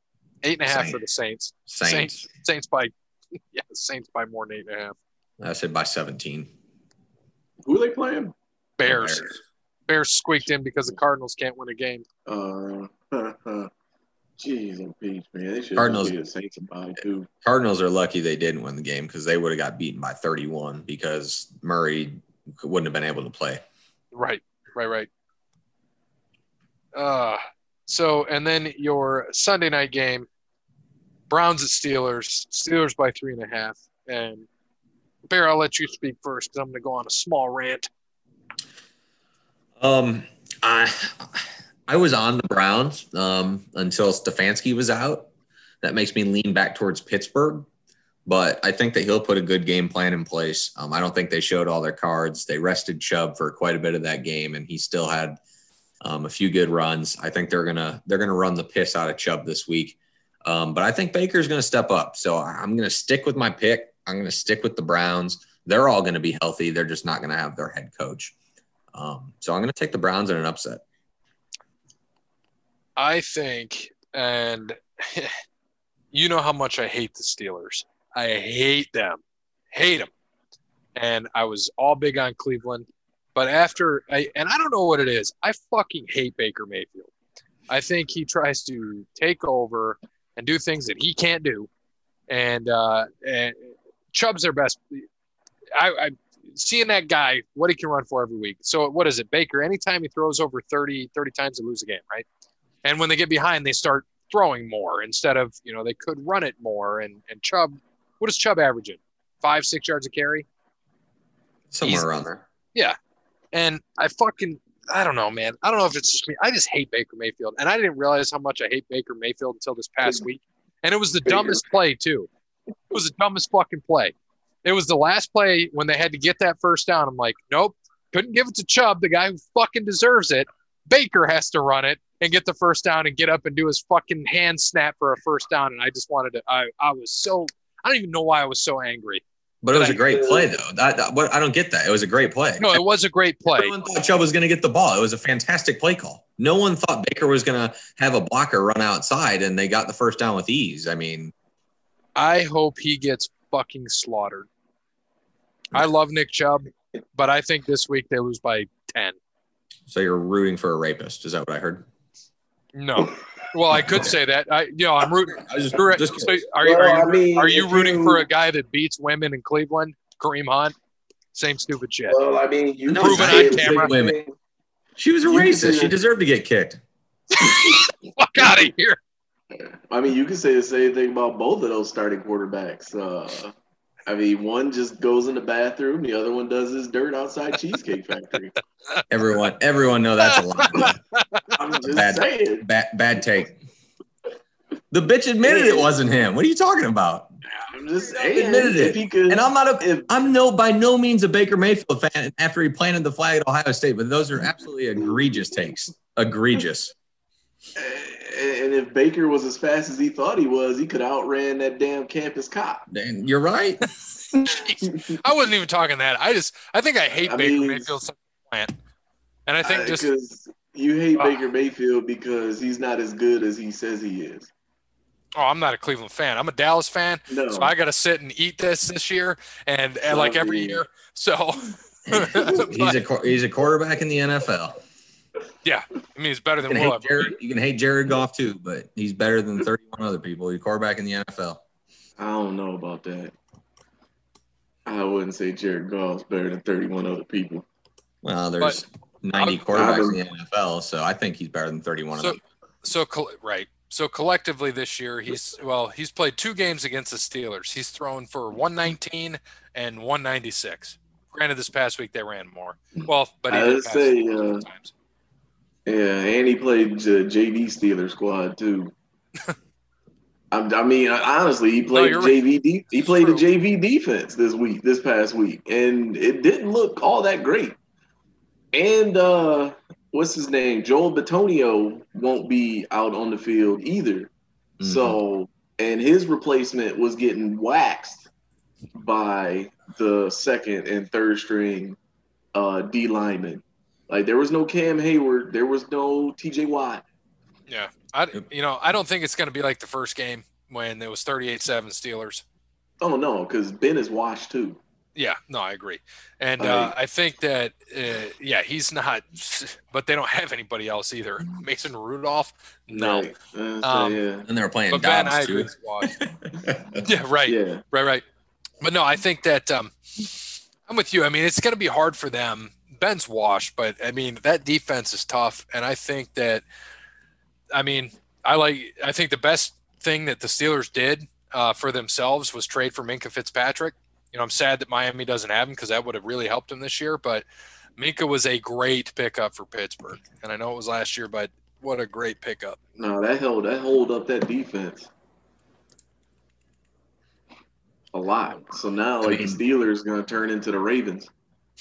Eight and a half Saints. for the Saints. Saints. Saints. Saints by yeah, Saints by more than eight and a half. I said by 17. Who are they playing? Bears. Bears. Bears squeaked in because the Cardinals can't win a game. Uh, Jeez, and Peach, man, they should Cardinals the Saints by too. Cardinals are lucky they didn't win the game because they would have got beaten by 31 because Murray wouldn't have been able to play. Right, right, right. Uh, so and then your Sunday night game, Browns at Steelers, Steelers by three and a half. And Bear, I'll let you speak first because I'm going to go on a small rant. Um, I I was on the Browns um, until Stefanski was out. That makes me lean back towards Pittsburgh, but I think that he'll put a good game plan in place. Um, I don't think they showed all their cards. They rested Chubb for quite a bit of that game, and he still had um, a few good runs. I think they're gonna they're gonna run the piss out of Chubb this week, um, but I think Baker's gonna step up. So I'm gonna stick with my pick. I'm gonna stick with the Browns. They're all gonna be healthy. They're just not gonna have their head coach. Um, so I'm gonna take the Browns in an upset. I think, and you know how much I hate the Steelers. I hate them, hate them. And I was all big on Cleveland, but after I and I don't know what it is. I fucking hate Baker Mayfield. I think he tries to take over and do things that he can't do, and uh, and Chubb's their best. I, I seeing that guy what he can run for every week. So what is it, Baker? Anytime he throws over 30, 30 times, they lose a game, right? And when they get behind, they start throwing more instead of, you know, they could run it more. And, and Chubb, what is Chubb averaging? Five, six yards a carry? Somewhere He's, around there. Yeah. And I fucking, I don't know, man. I don't know if it's just me. I just hate Baker Mayfield. And I didn't realize how much I hate Baker Mayfield until this past week. And it was the Baker. dumbest play, too. It was the dumbest fucking play. It was the last play when they had to get that first down. I'm like, nope, couldn't give it to Chubb, the guy who fucking deserves it. Baker has to run it and get the first down and get up and do his fucking hand snap for a first down. And I just wanted to, I, I was so, I don't even know why I was so angry. But it was I, a great play, though. That, that, what, I don't get that. It was a great play. No, it was a great play. Everyone thought Chubb was going to get the ball. It was a fantastic play call. No one thought Baker was going to have a blocker run outside, and they got the first down with ease. I mean, I hope he gets fucking slaughtered. I love Nick Chubb, but I think this week they lose by 10. So you're rooting for a rapist. Is that what I heard? No. Well, I could say that. I, you know, I'm rooting. I just, just so are, you, are, you, I mean, are you rooting you, for a guy that beats women in Cleveland, Kareem Hunt? Same stupid shit. Well, I mean, you proven on camera. Women. She was a racist. She deserved to get kicked. Fuck out of here. I mean, you can say the same thing about both of those starting quarterbacks. Uh, I mean, one just goes in the bathroom, the other one does his dirt outside Cheesecake Factory. Everyone, everyone know that's a lie. I'm just bad, saying. Bad, bad take. The bitch admitted it wasn't him. What are you talking about? I'm just saying. Admitted it. Could, and I'm not a. If, I'm no by no means a Baker Mayfield fan after he planted the flag at Ohio State, but those are absolutely egregious takes. Egregious. And if Baker was as fast as he thought he was, he could outran that damn campus cop. And you're right. I wasn't even talking that. I just I think I hate I Baker mean, Mayfield plant. And I think uh, just you hate uh, Baker Mayfield because he's not as good as he says he is. Oh, I'm not a Cleveland fan. I'm a Dallas fan. No. So I got to sit and eat this this year and, and like every year. So he's a he's a quarterback in the NFL. Yeah, I mean he's better than you can, Jared, you can hate Jared Goff too, but he's better than 31 other people. He's quarterback in the NFL. I don't know about that. I wouldn't say Jared Goff's better than 31 other people. Well, there's but, 90 quarterbacks in the NFL, so I think he's better than 31 so, of them. So right, so collectively this year, he's well, he's played two games against the Steelers. He's thrown for 119 and 196. Granted, this past week they ran more. Well, but he I did say, uh, times. Yeah, and he played uh, JV Steeler squad too. I, I mean, honestly, he played right. JV. De- he played the JV defense this week, this past week, and it didn't look all that great. And uh, what's his name? Joel Bitonio won't be out on the field either. Mhm. So, and his replacement was getting waxed by the second and third string uh, D linemen. Like there was no Cam Heyward, there was no TJ Watt. Yeah, I you know I don't think it's going to be like the first game when it was 38-7 Steelers. Oh no, because Ben is washed too. Yeah, no, I agree, and uh, I think that uh, yeah, he's not, but they don't have anybody else either. Mason Rudolph, no, Right. Uh, so, Um, yeah, And they were playing but Ben, I agree. too. Yeah, right, yeah. right, right. But no, I think that um, I'm with you. I mean, it's going to be hard for them. Ben's washed, but I mean that defense is tough, and I think that, I mean, I like. I think the best thing that the Steelers did uh, for themselves was trade for Minkah Fitzpatrick. You know, I'm sad that Miami doesn't have him because that would have really helped him this year. But Minkah was a great pickup for Pittsburgh, and I know it was last year, but what a great pickup. No, that held that hold up that defense a lot. So now, I like mean- the Steelers going to turn into the Ravens.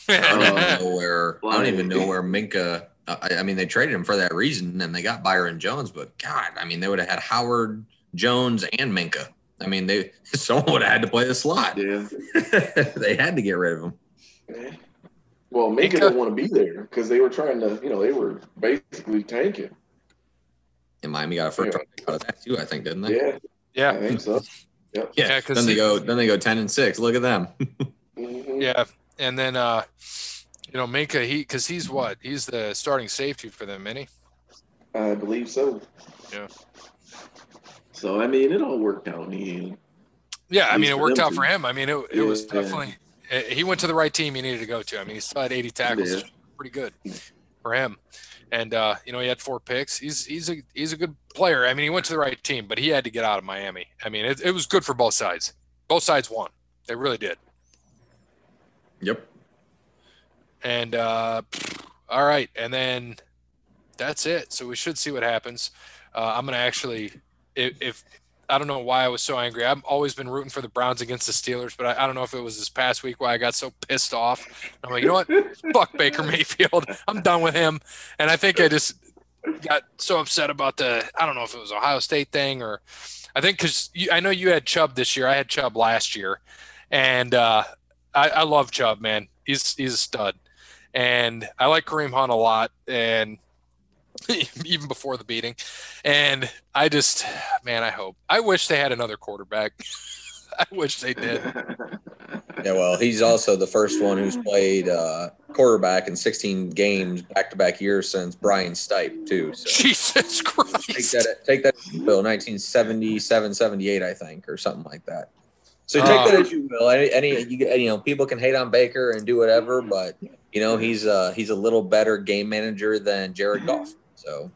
I don't even know where I don't even know where Minkah. I, I mean, they traded him for that reason, and they got Byron Jones. But God, I mean, they would have had Howard Jones and Minkah. I mean, they someone would have had to play the slot. Yeah. they had to get rid of him. Well, Minkah Minkah- didn't want to be there because they were trying to, you know, they were basically tanking. And Miami got a first round pick out of that too. I think, didn't they? Yeah, yeah, I yeah, think so. Yeah. Yeah, 'cause then they go. Then they go ten and six. Look at them. Mhm. yeah, and then uh, you know Minkah, he because he's what? He's the starting safety for them, isn't he? I believe so. Yeah. So I mean, it all worked out in the end. Yeah, I mean, it worked out for him. I mean, it, it was definitely eh, he went to the right team he needed to go to. I mean, he still had 80 tackles, Yeah. pretty good for him. And uh, you know, he had four picks. He's he's a he's a good player. I mean, he went to the right team, but he had to get out of Miami. I mean, it, it was good for both sides. Both sides won. They really did. Yep. And uh, all right, and then that's it. So we should see what happens. Uh, I'm gonna actually, if, if I don't know why I was so angry. I've always been rooting for the Browns against the Steelers, but I, I don't know if it was this past week why I got so pissed off. I'm like, you know what? Fuck Baker Mayfield. I'm done with him. And I think I just got so upset about the. I don't know if it was Ohio State thing or I think because I know you had Chubb this year. I had Chubb last year, and uh, I, I love Chubb, man. He's he's a stud, and I like Kareem Hunt a lot, and even before the beating, and I just, man, I hope, I wish they had another quarterback. I wish they did. Yeah, well, he's also the first one who's played uh, quarterback in 16 games back to back years since Brian Sipe, too. So Jesus take Christ! that, take that, Bill, 1977, 78, I think, or something like that. So take Uh, that as you will. Any, any you, you know, people can hate on Baker and do whatever, but you know, he's uh he's a little better game manager than Jared Goff. So,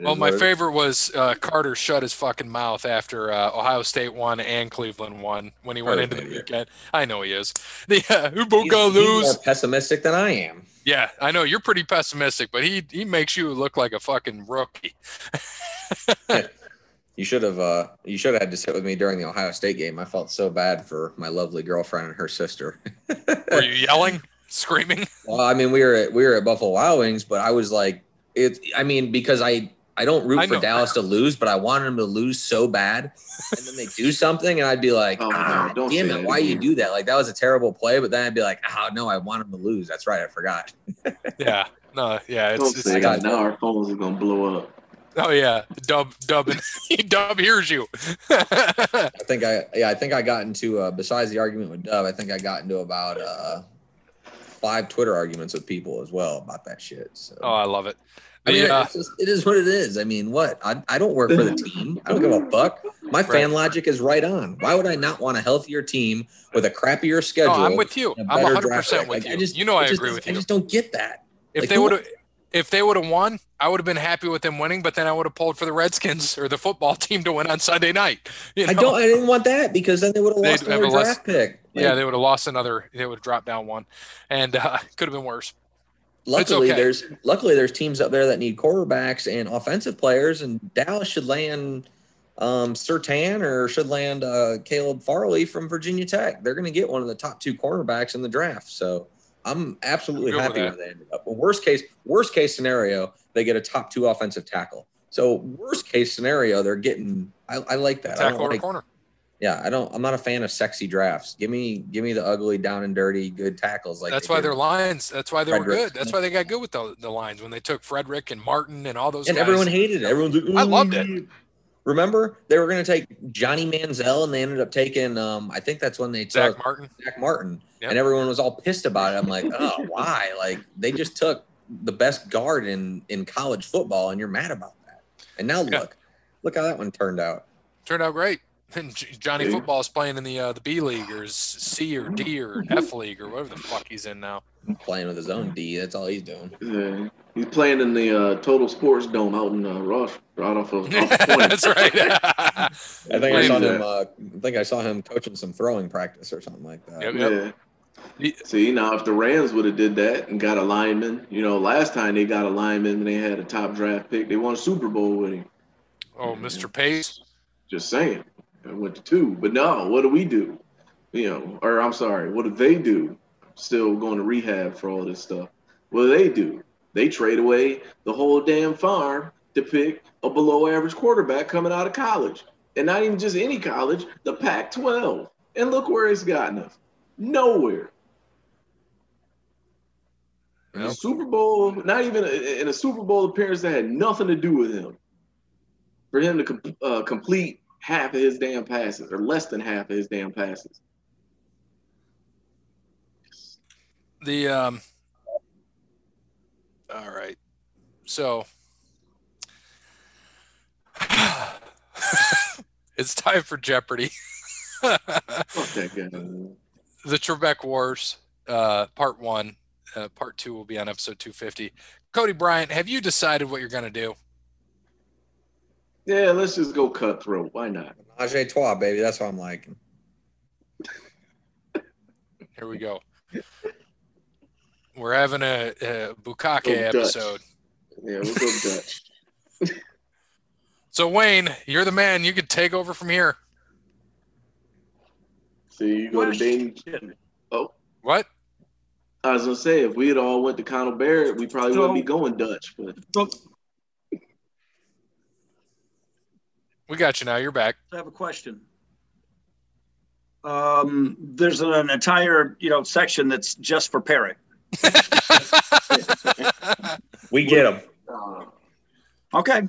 Well, my what it is. favorite was uh, Carter shut his fucking mouth after uh, Ohio State won and Cleveland won when he went Carter's into the an idiot. weekend. I know he is. The uh, who both He's, gonna he's lose? more pessimistic than I am. Yeah, I know you're pretty pessimistic, but he he makes you look like a fucking rookie. You should have uh you should have had to sit with me during the Ohio State game. I felt so bad for my lovely girlfriend and her sister. Were you yelling, screaming? Well, I mean, we were at we were at Buffalo Wild Wings, but I was like, it. I mean, because I I don't root I for. Dallas to lose, but I wanted them to lose so bad, and then they do something, and I'd be like, Oh, ah, don't damn it, why you do that? Like that was a terrible play, but then I'd be like, oh no, I want them to lose. That's right, I forgot. Yeah, no, yeah, Don't it's, it's say got- Now our phones are gonna blow up. Oh yeah, Dub Dub Dub hears you. I think I yeah, I think I got into uh, besides the argument with Dub, I think I got into about uh five Twitter arguments with people as well about that shit. So. oh, I love it. I mean, The, uh, just, it is what it is. I mean, what? I, I don't work for the team. I don't give a fuck. My fan logic is right on. Why would I not want a healthier team with a crappier schedule? oh, I'm with you. I'm better 100 draft percent with Like, you. I just, you know, I it just agree with I you. just don't get that. If like, they would have, if they would have won, I would have been happy with them winning, but then I would have pulled for the Redskins or the football team to win on Sunday night. You know? I don't. I didn't want that because then they would have They'd lost another draft pick. Like, yeah, they would have lost another. They would have dropped down one, and uh, could have been worse. luckily okay. there's luckily there's teams up there that need quarterbacks and offensive players, and Dallas should land um Surtain or should land uh Caleb Farley from Virginia Tech. They're going to get one of the top two cornerbacks in the draft. So I'm absolutely with happy that. where they ended up. But worst case, worst case scenario, they get a top two offensive tackle. So worst case scenario, they're getting. I, I like that. I Tackle don't or like, corner. yeah, I don't. I'm not a fan of sexy drafts. Give me, give me the ugly, down and dirty, good tackles. Like That's why their lines. That's why they were good. That's why they got good with the, the lines when they took Frederick and Martin and all those. and guys. everyone hated it. Everyone's like, I loved it. Remember, they were going to take Johnny Manziel, and they ended up taking. Um, I think that's when they took Zach Martin. Zach Martin, Yep. and everyone was all pissed about it. I'm like, oh, why? Like they just took the best guard in in college football, and you're mad about that. And now Yeah. look, look how that one turned out. Turned out great. And Johnny Yeah. Football is playing in the uh, the B League or C or D or F League or whatever the fuck he's in now. Playing with his own D, that's all he's doing. Yeah. He's playing in the uh, Total Sports Dome out in uh, Ross, right off of, off of 20. That's right. I think I saw him. Uh, I think I saw him coaching some throwing practice or something like that. Yep. Yeah. See now, if the Rams would have did that and got a lineman, you know, last time they got a lineman and they had a top draft pick, they won a Super Bowl with him. oh, Mr. Pace. Just saying, I went to two. But no, what do we do? You know, or I'm sorry, what do they do? Still going to rehab for all this stuff. What do they do? They trade away the whole damn farm to pick a below average quarterback coming out of college. And not even just any college, the Pac 12. And look where it's gotten us. Nowhere. In a Well. Super Bowl, not even a, in a Super Bowl appearance that had nothing to do with him. For him to com- uh, complete half of his damn passes or less than half of his damn passes. The um. All right, so it's time for Jeopardy. Fuck that guy. The Trebek Wars, uh, part one. Uh, part two will be on episode 250. Cody Bryant, have you decided what you're going to do? Yeah, let's just go cutthroat. Why not? Menage a trois, baby. That's what I'm liking. Here we go. We're having a, a Bukake episode. Yeah, we'll go to Dutch. So, Wayne, you're the man. You could take over from here. See, you go to Dayton. Oh, what? I was gonna say if we had all went to Conal Barrett, we probably wouldn't be going Dutch. But We got you now. You're back. I have a question. Um, there's an entire, you know, section that's just for parrot. We get him. uh, Okay.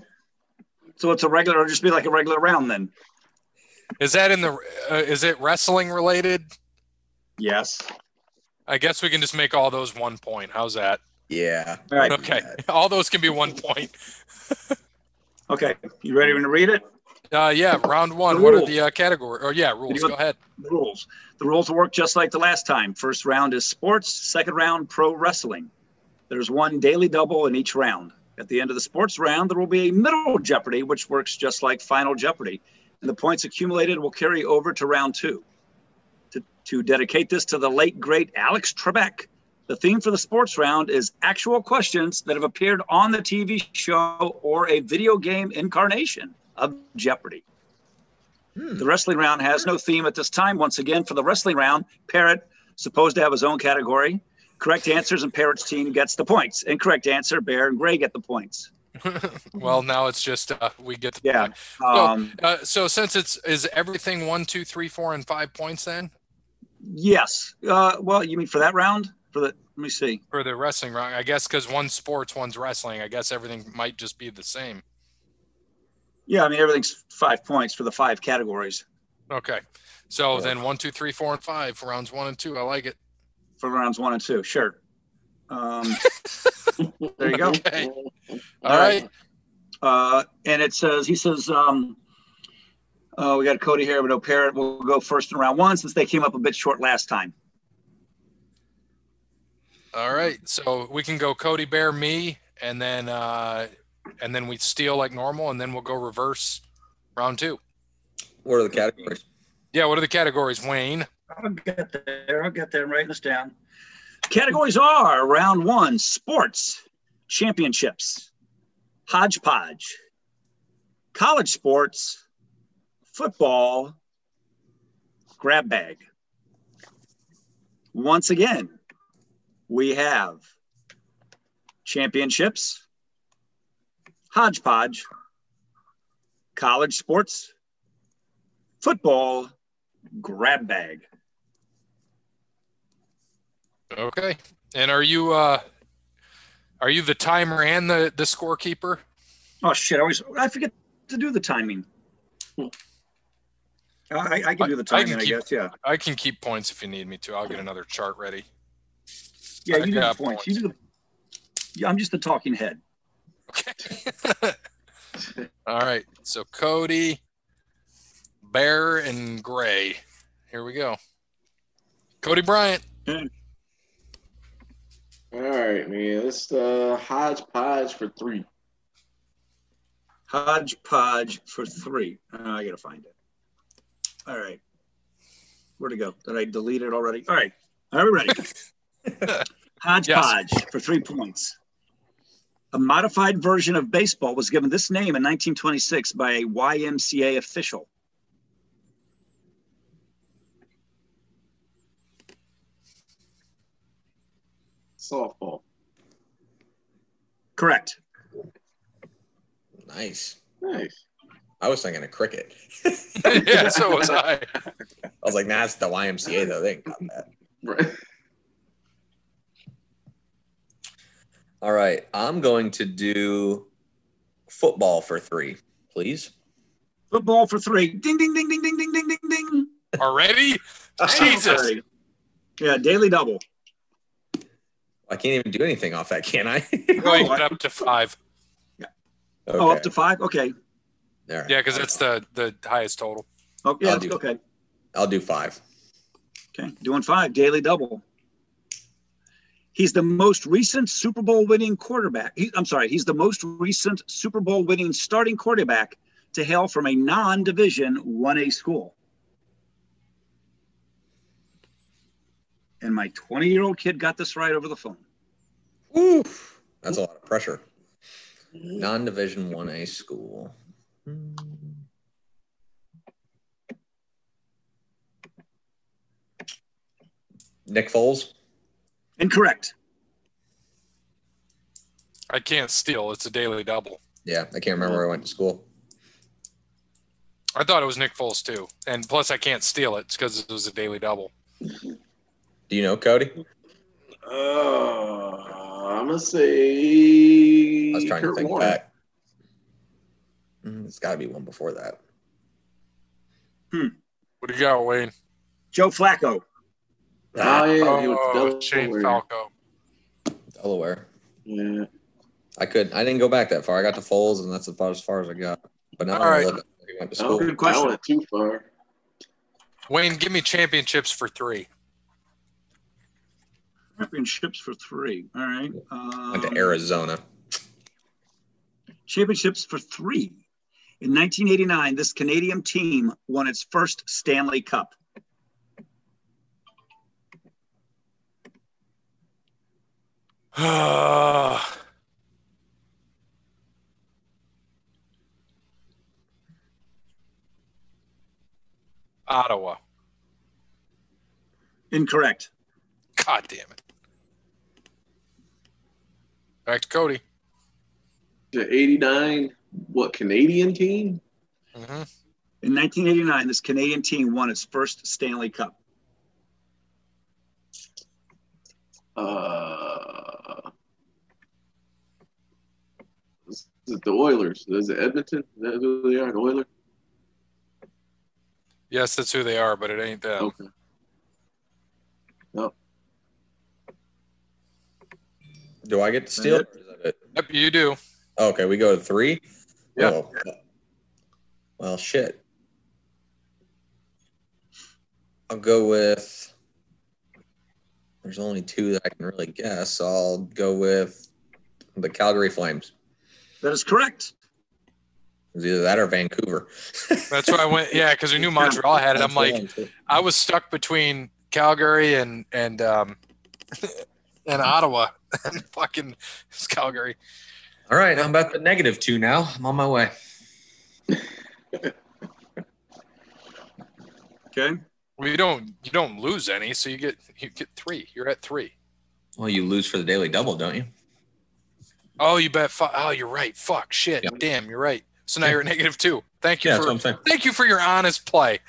So it's a regular, it'll just be like a regular round then. Is that in the? Uh, is it wrestling related? Yes. I guess we can just make all those one point. How's that? Yeah. All right. Okay, all those can be one point. Okay. You ready to read it? Uh, yeah, round one. The What are the uh, category? Oh, yeah, rules. Go ahead. The rules. The rules work just like the last time. First round is sports, second round, pro wrestling. There's one daily double in each round. At the end of the sports round, there will be a middle Jeopardy, which works just like Final Jeopardy. And the points accumulated will carry over to round two. To, to dedicate this to the late, great Alex Trebek, the theme for the sports round is actual questions that have appeared on the TV show or a video game incarnation of Jeopardy! Hmm. The wrestling round has no theme at this time. Once again, for the wrestling round, Parrot supposed to have his own category. Correct answers and Parrot's team gets the points. Incorrect answer, Bear and Gray get the points. well, now it's just uh, we get the Yeah. Um, Uh, so since it's is everything one, two, three, four, and five points then yes. Uh, well, you mean for that round? For the let me see. for the wrestling round? I guess because one's sports, one's wrestling. I guess everything might just be the same. Yeah, I mean everything's five points for the five categories Okay. So Yeah. then one, two, three, four, and five for rounds one and two. I like it. for rounds one and two. Sure. Um, there you go. Okay. All All right. right. Uh, and it says, he says, um, uh, we got Cody here, but no parrot. We'll go first in round one since they came up a bit short last time. All right. So we can go Cody Bear, me, and then uh, and then we steal like normal, and then we'll go reverse round two. What are the categories? Yeah, what are the categories, Wayne? I'll get there. I'll get there. I'm writing this down. Categories are round one sports, championships, hodgepodge, college sports, football, grab bag. Once again, we have championships, hodgepodge, college sports, football, grab bag. Okay. And are you uh are you the timer and the the scorekeeper? Oh shit! I always I forget to do the timing. I, I can do the timing, can I, keep- guess. Yeah, I can keep points if you need me to. I'll get another chart ready. yeah. I You do the got points. You do the. Yeah, I'm just the talking head. Okay. All right. So Cody, Bear, and Gray. Here we go. Cody Bryant. All right, man. Let's uh hodgepodge for three. Hodgepodge for three. Uh, I gotta find it. All right. Where'd it go? Did I delete it already? All right. Are we ready? Hodgepodge for three points. A modified version of baseball was given this name in 1926 by a YMCA official. Softball. Correct. Nice. Nice. I was thinking of cricket. yeah, so was I. I was like, nah, it's the YMCA though. They ain't got that. Right. All right, I'm going to do football for three, please. Football for three. Ding, ding, ding, ding, ding, ding, ding, ding, ding. Already? Jesus. Yeah, daily double. I can't even do anything off that, can I? Going I- up to five. okay. Oh, up to five? Okay. All right. Yeah, because that's the the highest total. Oh, yeah, I'll do- okay. I'll do five. Okay. Doing five, daily double. He's the most recent Super Bowl winning quarterback. He, I'm sorry, he's the most recent Super Bowl winning starting quarterback to hail from a non division 1A school. And my 20 year old kid got this right over the phone. Oof. That's a lot of pressure. Non-division one A school. Nick Foles. Incorrect. I can't steal. It's a daily double. Yeah, I can't remember where I went to school. I thought it was Nick Foles too, and plus I can't steal it because it was a daily double. Do you know Cody? Uh, I'm gonna say. I was trying Kurt to think Warner. back. Mm, It's got to be one before that. What do you got, Wayne? Joe Flacco. Oh yeah, he was Oh, Shane Delaware. Flacco. Delaware. Yeah. I could. I didn't go back that far. I got to Foles, and that's about as far as I got. But now All I'm right. looking where he went to Oh. Good question. I went too far. Wayne, give me championships for three. Championships for three. All right. Um, Went to Arizona. championships for three. In 1989, this Canadian team won its first Stanley Cup. Ottawa. Incorrect. God damn it. Back to Cody. The '89, what Canadian team? hmm In 1989, this Canadian team won its first Stanley Cup. Uh, is it the Oilers? Is it Edmonton? Is that who they are? The Oilers? Yes, that's who they are, but it ain't them. Okay. Do I get to steal? Yep. or is that it? Yep, you do. Okay, we go to three. Yeah. Oh. Well, shit. I'll go with. There's only two that I can really guess. So I'll go with The Calgary Flames. That is correct. It was either that or Vancouver. That's why I went. Yeah, because we knew Montreal had it. I'm like, I was stuck between Calgary and and um and Ottawa and fucking it's Calgary. All right, I'm about the negative two now. I'm on my way. Okay. Well, you don't you don't lose any, so you get you get three. You're at three. Well, you lose for the daily double, don't you? Oh, you bet. Fu- oh, you're right. Fuck. Shit. Yeah. Damn. You're right. So now you're at negative two. Thank you Yeah, that's for what I'm saying. thank you for your honest play.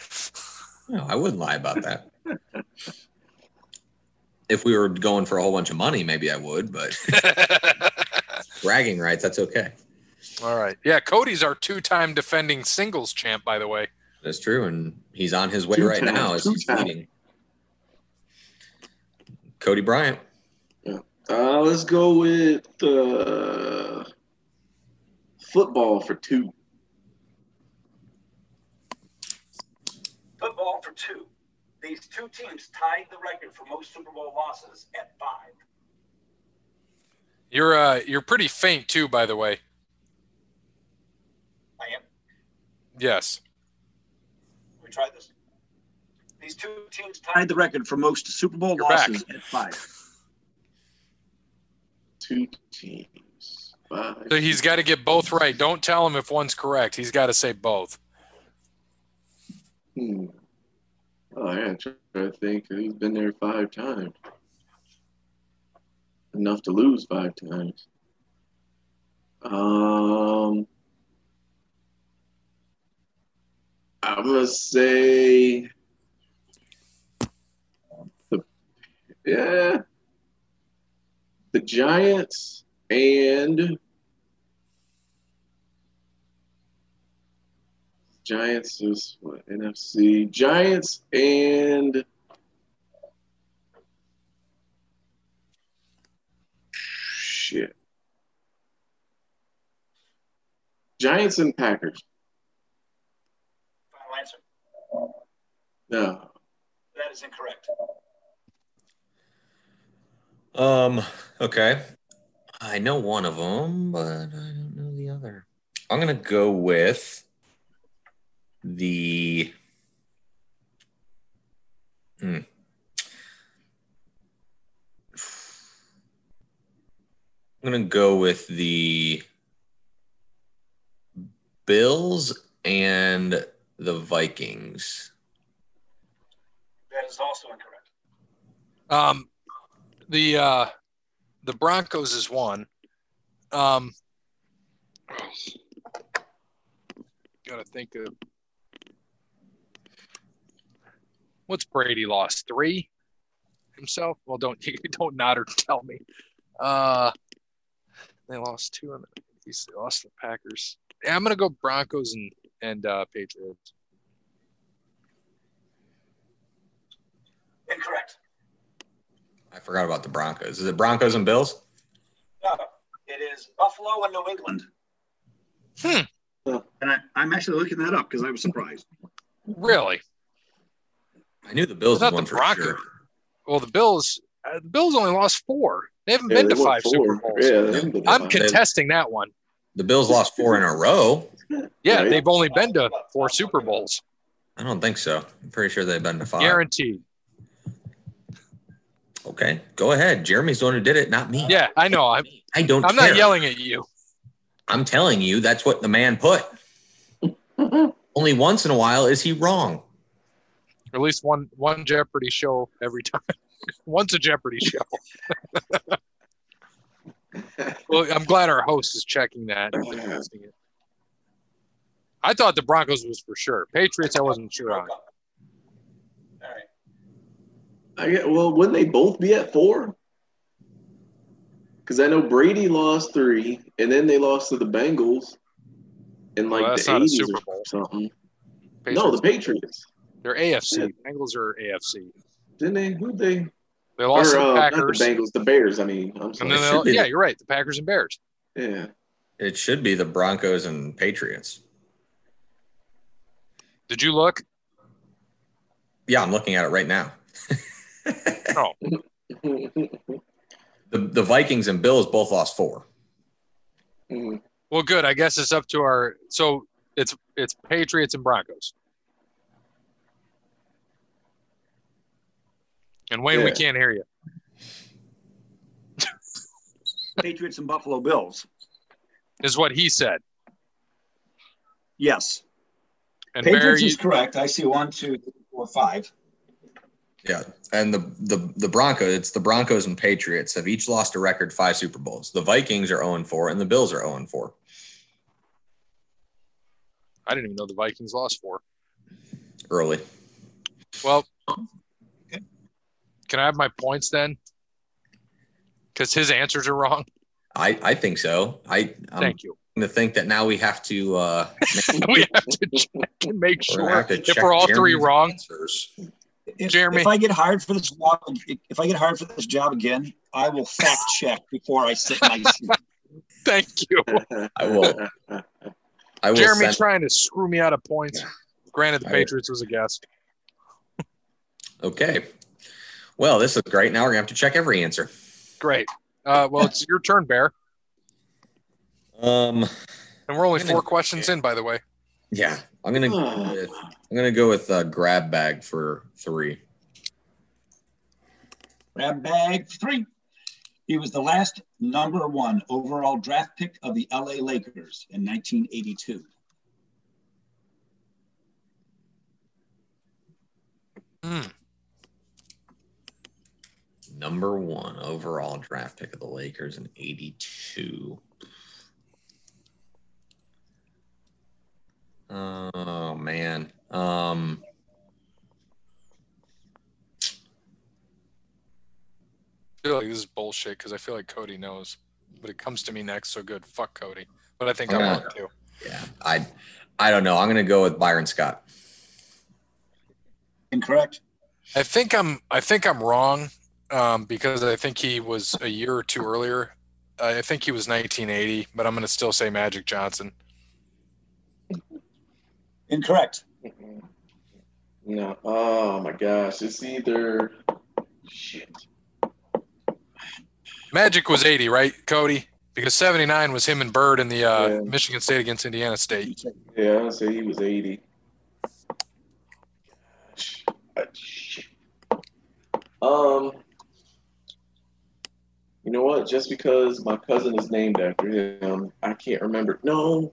No, I wouldn't lie about that. if we were going for a whole bunch of money, maybe I would, but bragging rights, that's okay. All right. Yeah, Cody's our two-time defending singles champ, by the way. That's true, and he's on his way Two right times, now as he's times. leading. Cody Bryant. Uh, let's go with uh, football for two. Football for two. These two teams tied the record for most Super Bowl losses at five. You're uh you're pretty faint too, by the way. I am. Yes. We try this. These two teams tied the record for most Super Bowl You're back. losses at five. Two teams. Five. So he's got to get both right. Don't tell him if one's correct. He's got to say both. Hmm. Oh, I gotta try to think. He's been there five times. Enough to lose five times. Um, I'm gonna say the yeah the Giants and Giants is what NFC Giants and shit Giants and Packers. Final answer. No, That is incorrect. Um. Okay. I know one of them, but I don't know the other. I'm gonna go with the. Hmm. I'm gonna go with the Bills and the Vikings. That is also incorrect. Um, the uh, the Broncos is one. Um, gotta think of what's Brady lost three himself. Well, don't don't nod or tell me. Uh, they lost two, and he's they lost the Packers. Yeah, I'm gonna go Broncos and and uh, Patriots. Incorrect. I forgot about the Broncos. Is it Broncos and Bills? No, it is Buffalo and New England. Hmm. Well, and I, I'm actually looking that up because I was surprised. Really? I knew the Bills It's not was the for Broncos. sure. Well, the Bills. Uh, the Bills only lost four. They haven't Yeah, been they to five four. Super Bowls. Yeah, they haven't been to I'm five. contesting that one. The Bills lost four in a row. Yeah, Right. they've only been to four Super Bowls, I don't think so. I'm pretty sure they've been to five. guaranteed. Okay, go ahead. Jeremy's the one who did it, not me. Yeah, I know. I'm, I don't. I'm care. not yelling at you. I'm telling you, that's what the man put. Only once in a while is he wrong. Or at least one one Jeopardy show every time. Once a Jeopardy show. Well, I'm glad our host is checking that. it. I thought the Broncos was for sure. Patriots, I wasn't sure on. All right. I get, well, wouldn't they both be at four? Because I know Brady lost three, and then they lost to the Bengals in like Well, the 80s or something. Patriots, No, the Patriots. They're AFC. Bengals are AFC. Didn't they? Who'd they? They lost or, to uh, the not Packers. the Bengals, the Bears. I mean, I'm and sorry. then they, yeah, you're right. The Packers and Bears. yeah. It should be the Broncos and Patriots. Did you look? Yeah, I'm looking at it right now. Oh. The the Vikings and Bills both lost four. Mhm. Well, good. I guess it's up to our. So it's it's Patriots and Broncos. And Wayne, we can't hear you. Patriots and Buffalo Bills. Is what he said. Yes. And Patriots Barry, is correct. I see one, two, three, four, five. Yeah, and the the the Broncos, it's the Broncos and Patriots have each lost a record five Super Bowls. The Vikings are 0 4 and the Bills are 0 4. I didn't even know the Vikings lost four. Early. Well, Okay. Can I have my points then? Because his answers are wrong. I I think so. I I'm Thank you. to think that now we have to uh we have to check and make we're gonna sure to if we're all three wrong. answers. If, Jeremy. if I get hired for this job, if I get hired for this job again, I will fact check before I sit in my seat. Thank you. I will. I will Jeremy send, trying to screw me out of points. Granted, the I- Patriots was a guess. Okay. Well, this is great. Now we're gonna have to check every answer. Great. Uh, well, it's your turn, Bear. Um. And we're only gonna- four questions in, by the way. Yeah, I'm gonna go with I'm gonna go with uh, grab bag for three. Grab bag three. He was the last number one overall draft pick of the LA Lakers in 1982. Hmm. Number one overall draft pick of the Lakers in '82. Oh man. Um. I feel like this is bullshit because I feel like Cody knows, but it comes to me next. So good. Fuck Cody. But I think I Yeah. want to. Yeah. I. I don't know. I'm gonna go with Byron Scott. Incorrect. I think I'm. I think I'm wrong um, because I think he was a year or two earlier. I think he was 1980, but I'm going to still say Magic Johnson. Incorrect. No. Oh my gosh. It's either shit. Magic was 80, right, Cody? Because 79 was him and Bird in the uh, Yeah. Michigan State against Indiana State. Yeah, I would say he was 80. Ah. Um, you know what? Just because my cousin is named after him, I can't remember. No,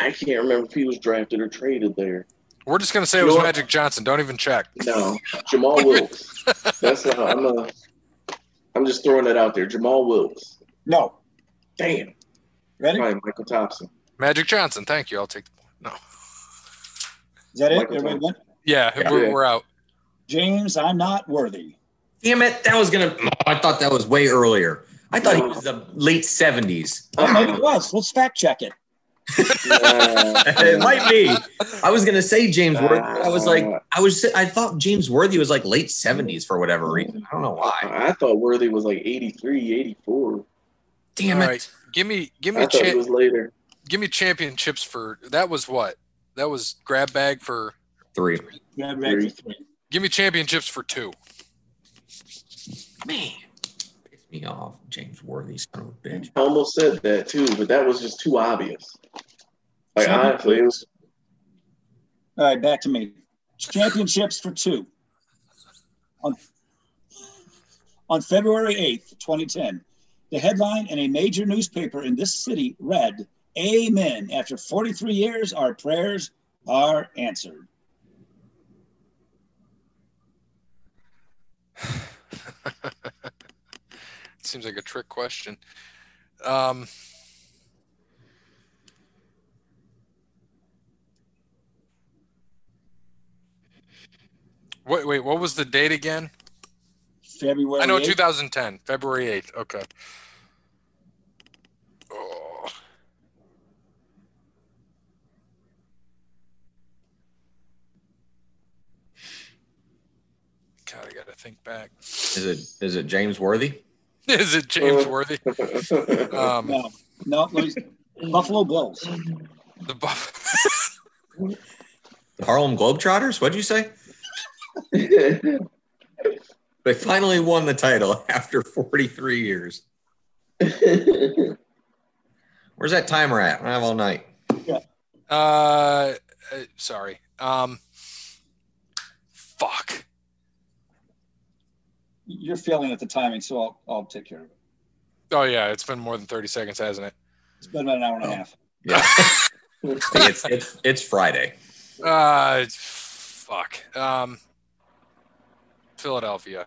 I can't remember if he was drafted or traded there. We're just going to say it was know what? Magic Johnson. Don't even check. No, Jamal Wilkes. That's not. I'm a. I'm just throwing that out there. Jamal Wilkes. No. Damn. Ready? Probably Mychal Thompson. Magic Johnson. Thank you. I'll take the point. No. Is that it? Michael Everybody went? Yeah, Yeah. We're, we're out. James, I'm not worthy. Damn it! That was gonna. Oh, I thought that was way earlier. I thought he was the late '70s. Oh, maybe it was. Let's fact check it. it might be. I was gonna say James Worthy. I was like, I was. I thought James Worthy was like late '70s for whatever reason. I don't know why. I thought Worthy was like 83, 84. Damn All it! right. Give me, give me, I a thought it was later. give me championships for that was what? That was grab bag for. Three. Grab bag for three. Give me championships for two. Man, piss me off, James Worthy, son of a bitch. I almost said that too, but that was just too obvious. Like Seven. honestly, it was All right, back to me. Championships for two. On, on February 8th, 2010, the headline in a major newspaper in this city read, Amen. After 43 years, our prayers are answered. Seems like a trick question. Um, wait, wait, what was the date again? February I know 8th. 2010, February 8th. Okay. Oh. God, I gotta think back. Is it? Is it James Worthy? Is it James Worthy? Um, No, no, let me- Buffalo Bills. the Buff- The Harlem Globetrotters? What'd you say? They finally won the title after 43 years. Where's that timer at? I have all night. Uh, uh, sorry. Um, fuck. You're failing at the timing, so I'll, I'll take care of it. Oh yeah, it's been more than thirty seconds, hasn't it? It's been about an hour and a Oh. half. Yeah. it's, it's it's Friday. Uh, fuck. Um, Philadelphia.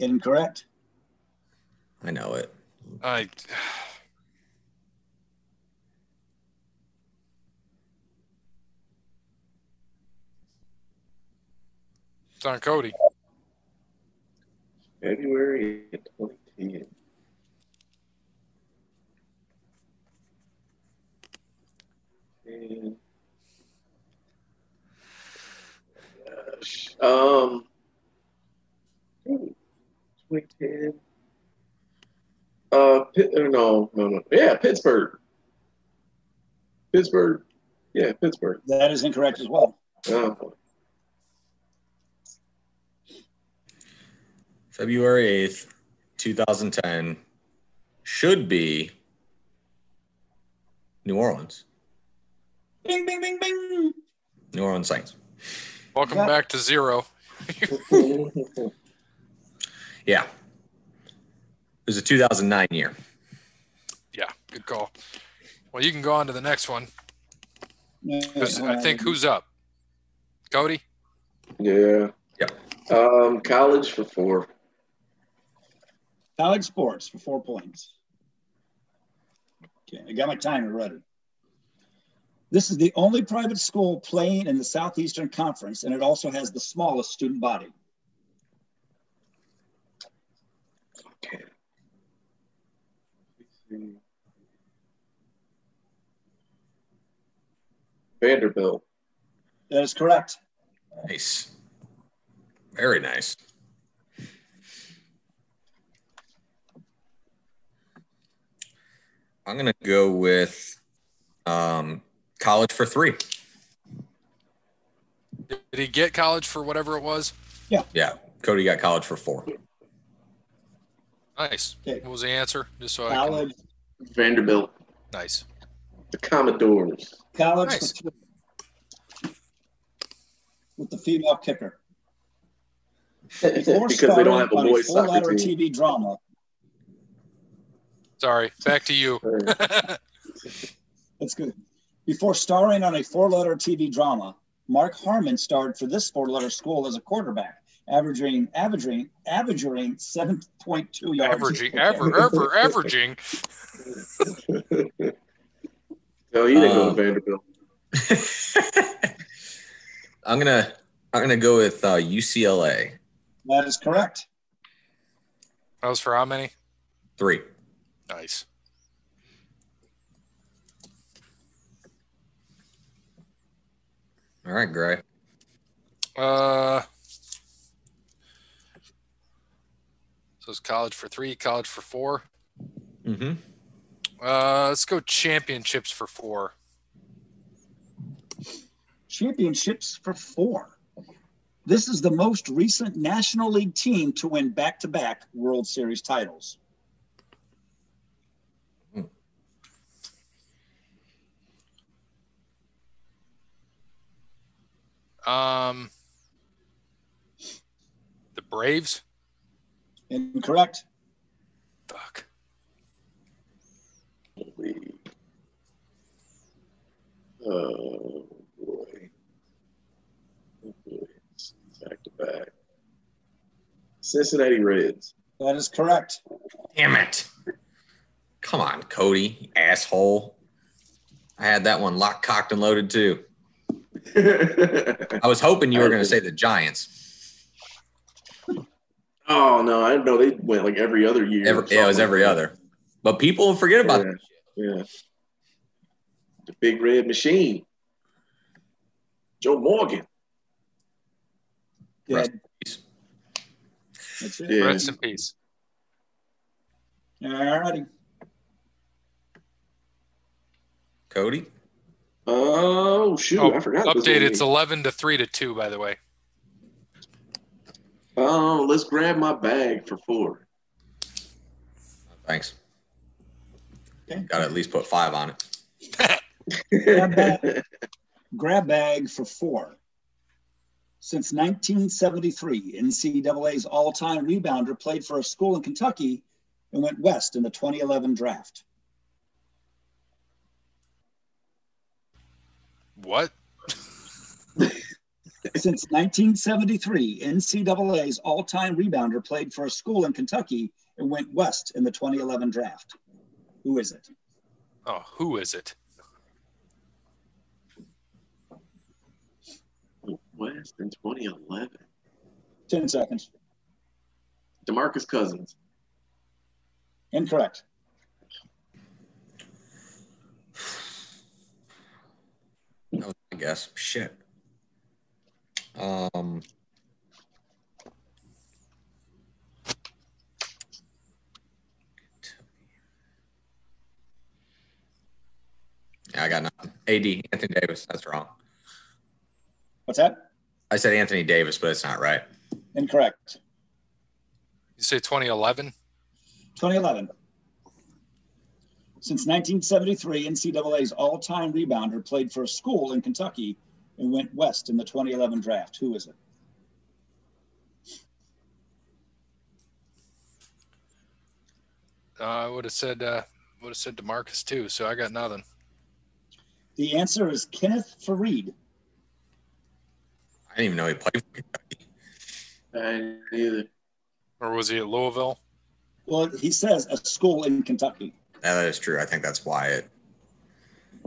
Incorrect. I know it. I. It's on Cody. February 2010. And, gosh, um, 2010. Uh, Pitt, no, no, no. Yeah, Pittsburgh. Pittsburgh. Yeah, Pittsburgh. That is incorrect as well. Oh, February 8th, 2010 should be New Orleans. Bing, bing, bing, bing. New Orleans Saints. Welcome Yeah. back to zero. Yeah. It was a 2009 year. Yeah, good call. Well, you can go on to the next one. I think Uh, who's up? Cody. yeah. Yep. Um, college for four. College sports for four points. Okay, I got my timer ready. This is the only private school playing in the Southeastern Conference, and it also has the smallest student body. Okay. Vanderbilt. That is correct. Nice. Very nice. I'm going to go with um, college for three. Did he get college for whatever it was? Yeah. Yeah. Cody got college for four. Nice. Okay. What was the answer? Just so I can. College, Vanderbilt. Nice. The Commodores. college Nice. for three. With the female kicker. Because they don't have a starting on boys soccer four-letter team. TV drama. Sorry. Back to you. That's good. Before starring on a four-letter TV drama, Mark Harmon starred for this four-letter school as a quarterback, averaging averaging averaging 7.2 yards. averaging, ever, ever, averaging. no, you didn't go Um, to Vanderbilt. I'm gonna I'm gonna go with uh, UCLA That is correct. That was for how many? three. Nice. All right, Gray. Uh, so it's college for three, college for four. Mm-hmm. Uh, let's go championships for four. Championships for four. This is the most recent National League team to win back-to-back World Series titles. Um, the Braves. Incorrect. Fuck. Oh boy. Oh, boy. Back to back. Cincinnati Reds. That is correct. Damn it. Come on, Cody, asshole. I had that one locked, cocked, and loaded too. I was hoping you were going to say the Giants. oh no, I didn't know they went like every other year. Every, yeah, it was every other. But people forget about Yeah. that. Yeah. The big red machine. Joe Morgan. Rest in peace. That's it. Yeah. Rest in peace. All righty. Cody. Oh shoot, Oh, I forgot. this Update. one. It's eleven to three to two. By the way. Oh, let's grab my bag for four. Thanks. Okay. Got to at least put five on it. Grab bag, grab bag for four. Since 1973, NCAA's all time rebounder played for a school in Kentucky and went west in the 2011 draft. What? Since 1973, NCAA's all time rebounder played for a school in Kentucky and went west in the 2011 draft. Who is it? Oh, who is it? West in 2011. 10 seconds. Demarcus Cousins. Incorrect. That was my guess. Shit. Um. Yeah, I got nothing. AD Anthony Davis. That's wrong. What's that? I said Anthony Davis, but it's not right. Incorrect. You say 2011? 2011. Since 1973, NCAA's all time rebounder played for a school in Kentucky and went west in the 2011 draft. Who is it? Uh, I would have said uh, would have said Demarcus too. So I got nothing. The answer is Kenneth Faried. I didn't even know he played for Kentucky. I didn't either. Or was he at Louisville? Well, he says a school in Kentucky. Yeah, that is true. I think that's why it.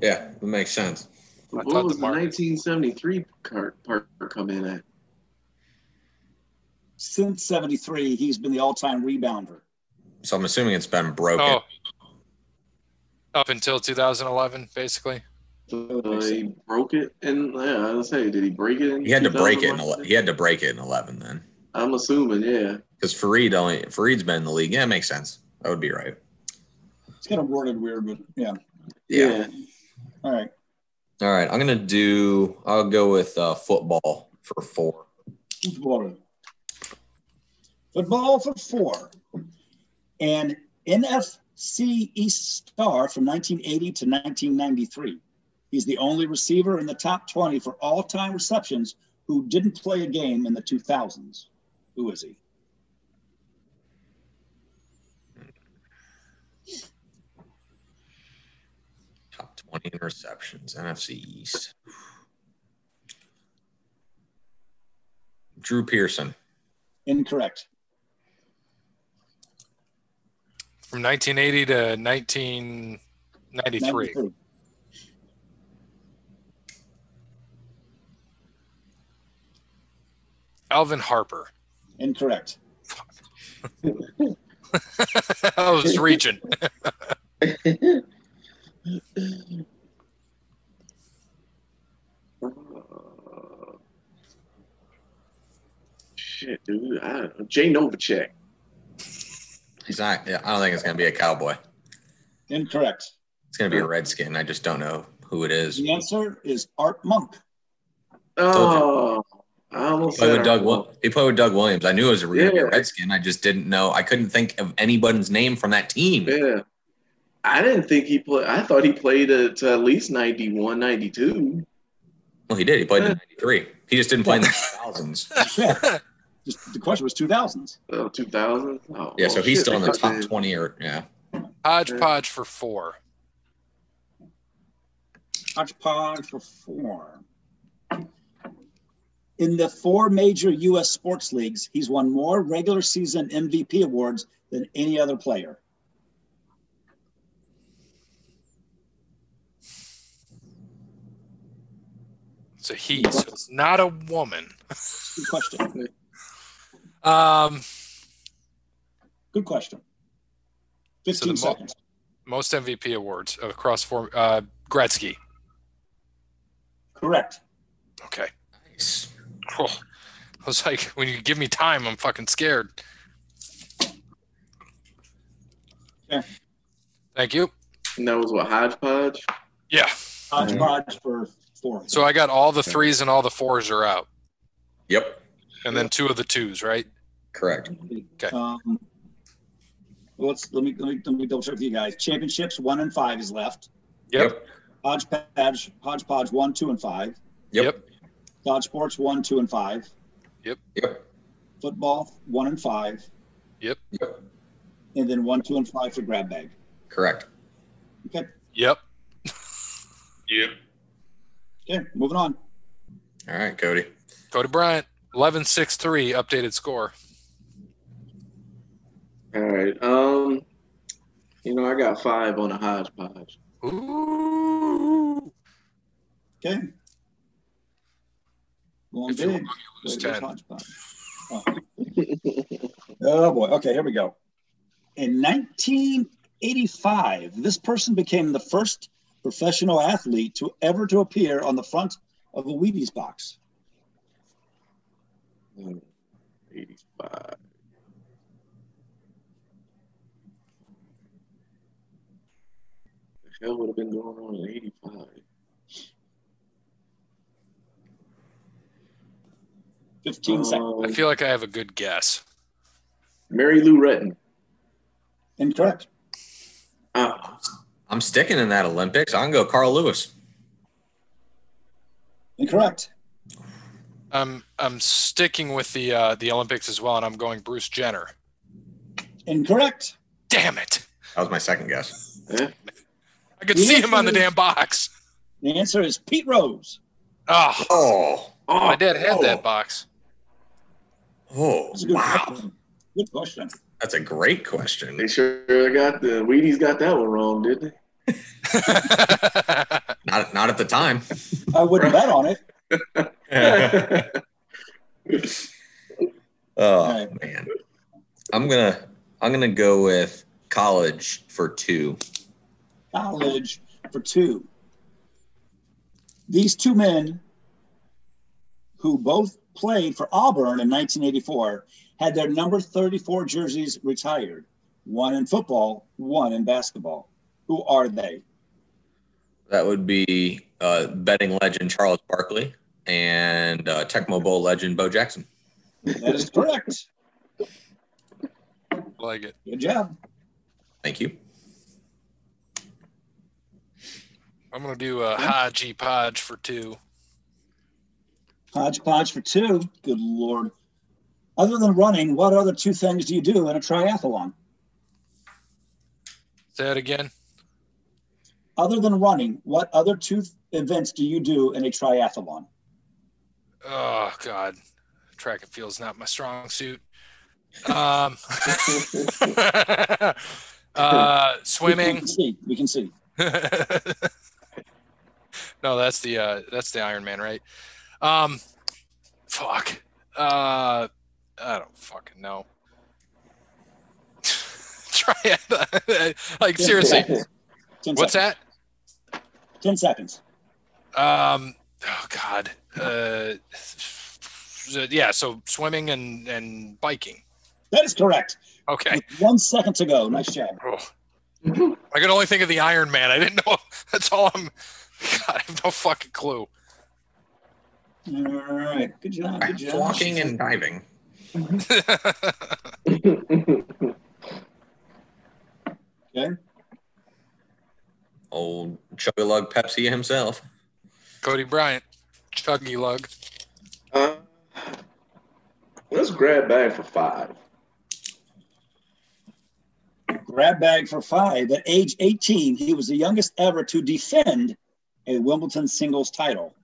Yeah, it makes sense. What was the DeMarcus- 1973 card, part come in at? Since 73, he's been the all time rebounder. So I'm assuming it's been broken. Oh, up until 2011, basically. So he broke it, and yeah, I was say, did he break it? In He had to break it in 2011? ele- he had to break it in eleven then. I'm assuming, yeah. Because Faried only Faried's been in the league. Yeah, it makes sense. That would be right. It's kind of worded weird, but yeah. Yeah. All right. All right. I'm gonna do I'll go with uh, football for four. Football. Football for four. And NFC East star from 1980 to 1993. He's the only receiver in the top 20 for all time receptions who didn't play a game in the 2000s. Who is he? Top twenty interceptions, NFC East. Drew Pearson. Incorrect. From 1980 to 1993. 93. Alvin Harper. Incorrect. I was reaching. Uh, shit, dude. I don't know. Jay Novacek. He's not. Yeah, I don't think it's gonna be a cowboy. Incorrect. It's gonna be a redskin. I just don't know who it is. The answer is Art Monk. Oh, I He almost played said with Doug. Art Wil- He played with Doug Williams. I knew it was a gonna a Yeah. redskin. I just didn't know. I couldn't think of anybody's name from that team. Yeah. I didn't think he played. I thought he played at, to at least 91, 92. Well, he did. He played in '93. He just didn't play in the 2000s. Yeah. Just, the question was 2000s. Oh, 2000. Oh, Yeah, so well, he's still in the top cut 20 or yeah. Hodgepodge for four. Hodgepodge for four. In the four major U.S. sports leagues, he's won more regular season MVP awards than any other player. A he, so it's not a woman. Good question. Um, Good question. So 15 mo- seconds. most MVP awards across four. Uh, Gretzky. Correct. Okay. Nice. Whew. I was like, when you give me time, I'm fucking scared. Okay. Thank you. And that was what Hodgepodge. Yeah. Hodgepodge for four. So I got all the threes and all the fours are out, Yep. and then two of the twos, right? Correct. Okay. Um, Well, let's let me let me let me double check with you guys. Championships one and five is left. Yep. Hodgepodge, hodgepodge one, two, and five. Yep. Dodge Sports one, two, and five. Yep. Yep. Football one and five, Yep. Yep. And then one, two, and five for grab bag. Correct. Okay. Yep. Yep. Okay. Moving on. All right, Cody. Cody Bryant, 11 6 3, updated score. All right. Um, you know, I got five on a hodgepodge. Ooh. Okay. Going If you're big. wrong, you lose 10. Oh. Oh, boy. Okay, here we go. In 1985, this person became the first professional athlete to ever to appear on the front of a Wheaties box. Eighty-five. The hell would have been going on in eighty-five? 15 seconds. Um, I feel like I have a good guess. Mary Lou Retton. Incorrect. Ah, I'm sticking in that Olympics. I can go Carl Lewis. Incorrect. I'm I'm sticking with the uh, the Olympics as well, and I'm going Bruce Jenner. Incorrect. Damn it! That was my second guess. I could The see him on the is- damn box. The answer is Pete Rose. Oh, Oh, Oh, my dad had oh. that box. oh, That's a good wow. question. Good question. That's a great question. They sure got the Wheaties got that one wrong, didn't they? Not, not at the time. I wouldn't bet on it. oh right. man, I'm gonna I'm gonna go with college for two. College for two. These two men, who both played for Auburn in 1984, had their number 34 jerseys retired. One in football, one in basketball. Who are they? That would be uh, betting legend Charles Barkley and uh, Tecmo Bowl legend Bo Jackson. That is correct. like it. Good job. Thank you. I'm gonna do a Haji Podge for two. Hodgepodge for two. Good lord. Other than running, what other two things do you do in a triathlon? Say that again. Other than running, what other two events do you do in a triathlon? Oh God, track and field's not my strong suit. Um, uh, We swimming. can see. We can see. no, that's the uh, that's the Iron Man, right? Um, fuck. Uh, I don't fucking know. Try it. like seriously. Ten what's seconds. that? Ten seconds. Um, oh God. Uh, yeah. So swimming and and biking. That is correct. Okay. With one second to go. Nice job. Oh. I could only think of the Iron Man. I didn't know. That's all I'm. God, I have no fucking clue. All right. Good job. Good job. Walking and diving. Okay. Old Chug-a-Lug Pepsi himself. Cody Bryant, Chuggy Lug. Uh, let's grab bag for five. Grab bag for five. At age 18, he was the youngest ever to defend a Wimbledon singles title.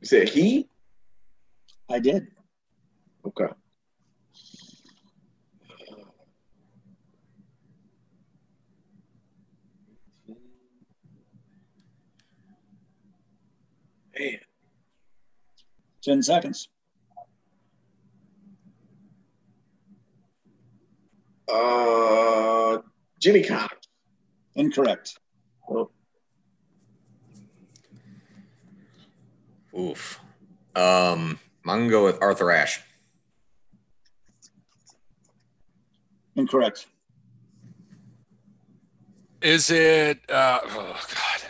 You said he? I did. Okay. Man, 10 seconds. uh, Jimmy Connors. Incorrect. Oof. Um, I'm gonna go with Arthur Ashe. Incorrect. Is it? Uh, oh God.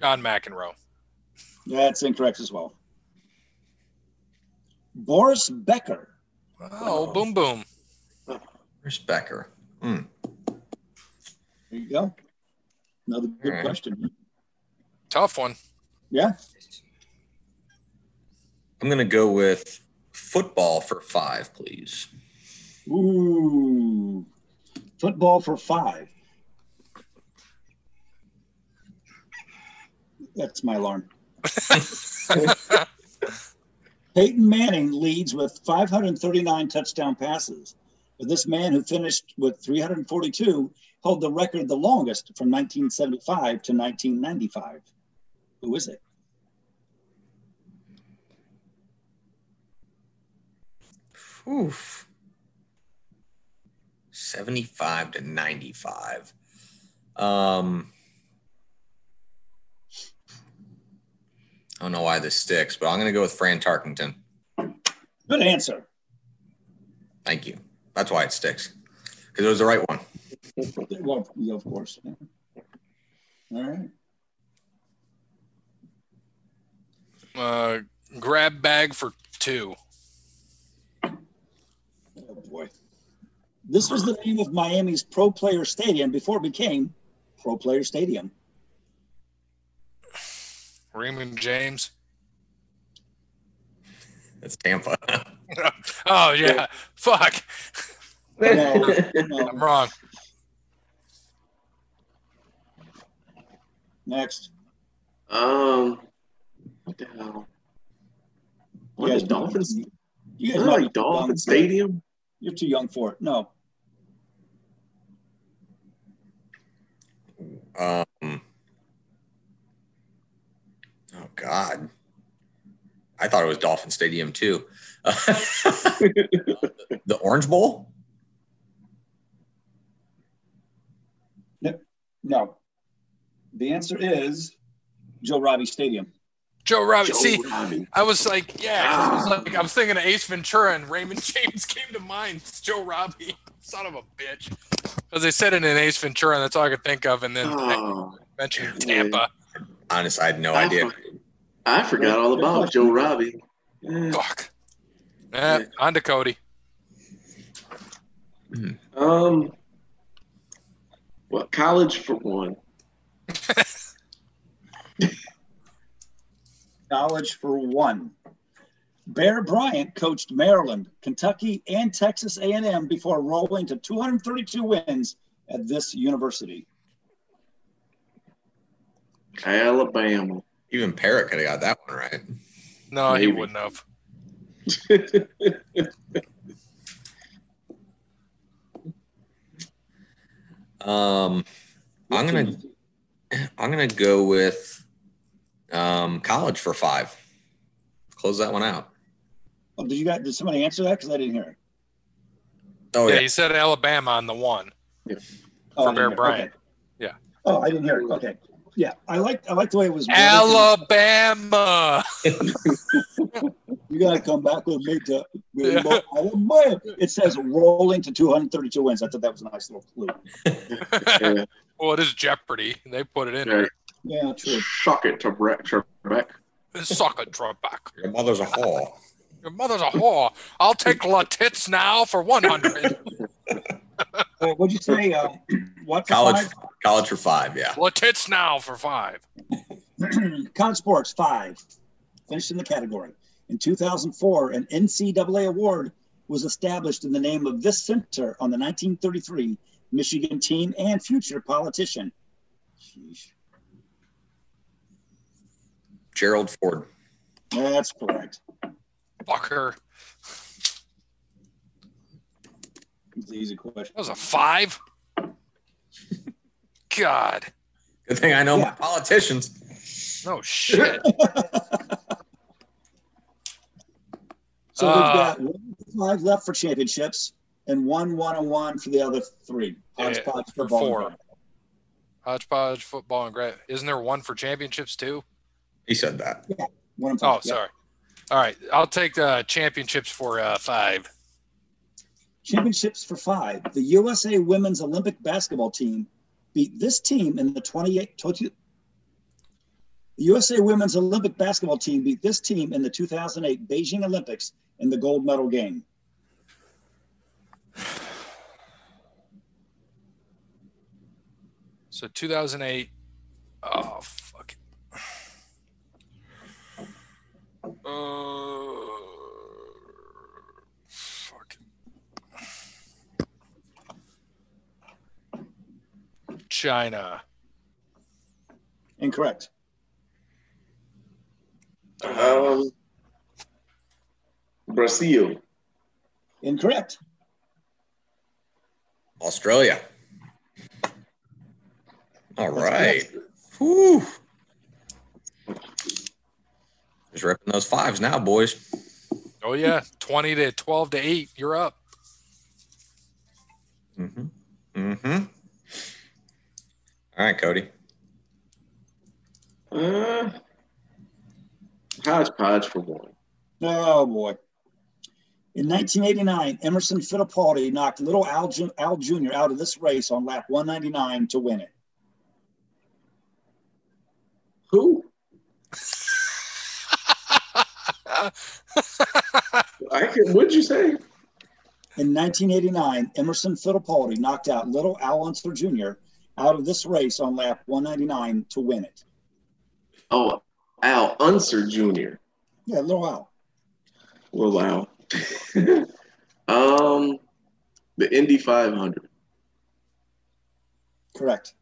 John McEnroe. That's incorrect as well. Boris Becker Oh, boom, boom. Where's Becker? Hmm. There you go. Another good All right. question. Tough one. Yeah. I'm gonna go with football for five, please. Ooh. Football for five. That's my alarm. Peyton Manning leads with 539 touchdown passes. But this man who finished with 342 held the record the longest from 1975 to 1995. Who is it? Oof. 75 to 95. Um, I don't know why this sticks, but I'm going to go with Fran Tarkenton. Good answer. Thank you. That's why it sticks because it was the right one. Well, yeah, of course. All right. Uh, grab bag for two. Oh boy. This was the name of Miami's Pro Player Stadium before it became Pro Player Stadium. Raymond James. It's Tampa. Oh yeah. Fuck. No, no. I'm wrong. Next. Um, what the hell? What is Dolphins? You guys Not might like be too for. Stadium. You're too young for it. No. um, oh God, I thought it was Dolphin Stadium too. the Orange Bowl. No. The answer is Joe Robbie Stadium. Joe Robbie. Joe See, Robbie. I was like, yeah, 'cause I was Ah. like, I was thinking of Ace Ventura and Raymond James came to mind. It's Joe Robbie, son of a bitch. Because they said it in Ace Ventura, and that's all I could think of. And then I Oh, mentioned Tampa. Honest, I had no I idea. For- I forgot all about Joe Robbie. Yeah. Fuck. Eh, on to Cody. Um, what college for one? College for one. Bear Bryant coached Maryland, Kentucky, and Texas A&M before rolling to 232 wins at this university. Alabama. Even Parrot could have got that one right. No, he wouldn't have. Um, I'm gonna I'm gonna go with um, college for five. Close that one out. Oh, did you guys? Did somebody answer that? Because I didn't hear it. Oh yeah, yeah, he said Alabama on the one. Oh, For I didn't Bear. Bryant. Okay. Yeah. Oh, I didn't hear it. Okay. Yeah, I like I like the way it was. worded. Alabama. You gotta come back with me to Alabama. It says rolling to 232 wins. I thought that was a nice little clue. Well, it is Jeopardy. They put it in right. there. Yeah, true. Shock it to Brett Trebek. Suck a drop back. your mother's a whore. Your mother's a whore. I'll take La Tits now for 100. Uh, what'd you say? Uh, what for College, five? college for five. Yeah. La Tits now for five. College sports five. Finished in the category. In 2004, an NCAA award was established in the name of this center on the 1933 Michigan team and future politician. Sheesh. Gerald Ford. That's correct. Fucker. It's an easy question. That was a five. God. Good thing I know Yeah. my politicians. No shit. So Uh, we've got one five left for championships and one one on one for the other three. Hodgepodge for football four. grab. Hodgepodge football and grad. Isn't there one for championships too? He said that. One and Oh, five. yeah. sorry. All right, I'll take the championships for uh, five championships for five. The USA women's Olympic basketball team beat this team in the 28. 20, the USA women's Olympic basketball team beat this team in the 2008 Beijing Olympics in the gold medal game. So 2008. Oh, fuck. it. Uh, China. Incorrect. Um, Brazil. Incorrect. Australia. All right. Whew. Just ripping those fives now, boys. Oh yeah, 20 to 12 to 8. You're up. Mm-hmm. Mm-hmm. All right, Cody. Uh, hodgepodge for one. Oh boy. In 1989, Emerson Fittipaldi knocked Little Al, Ju- Al Jr. out of this race on lap 199 to win it. Who? I can. What'd you say? In 1989, Emerson Fittipaldi knocked out Little Al Unser Jr. out of this race on lap 199 to win it. Oh, Al Unser Jr. Yeah, a Little Al. Little Al. um, the Indy 500. Correct.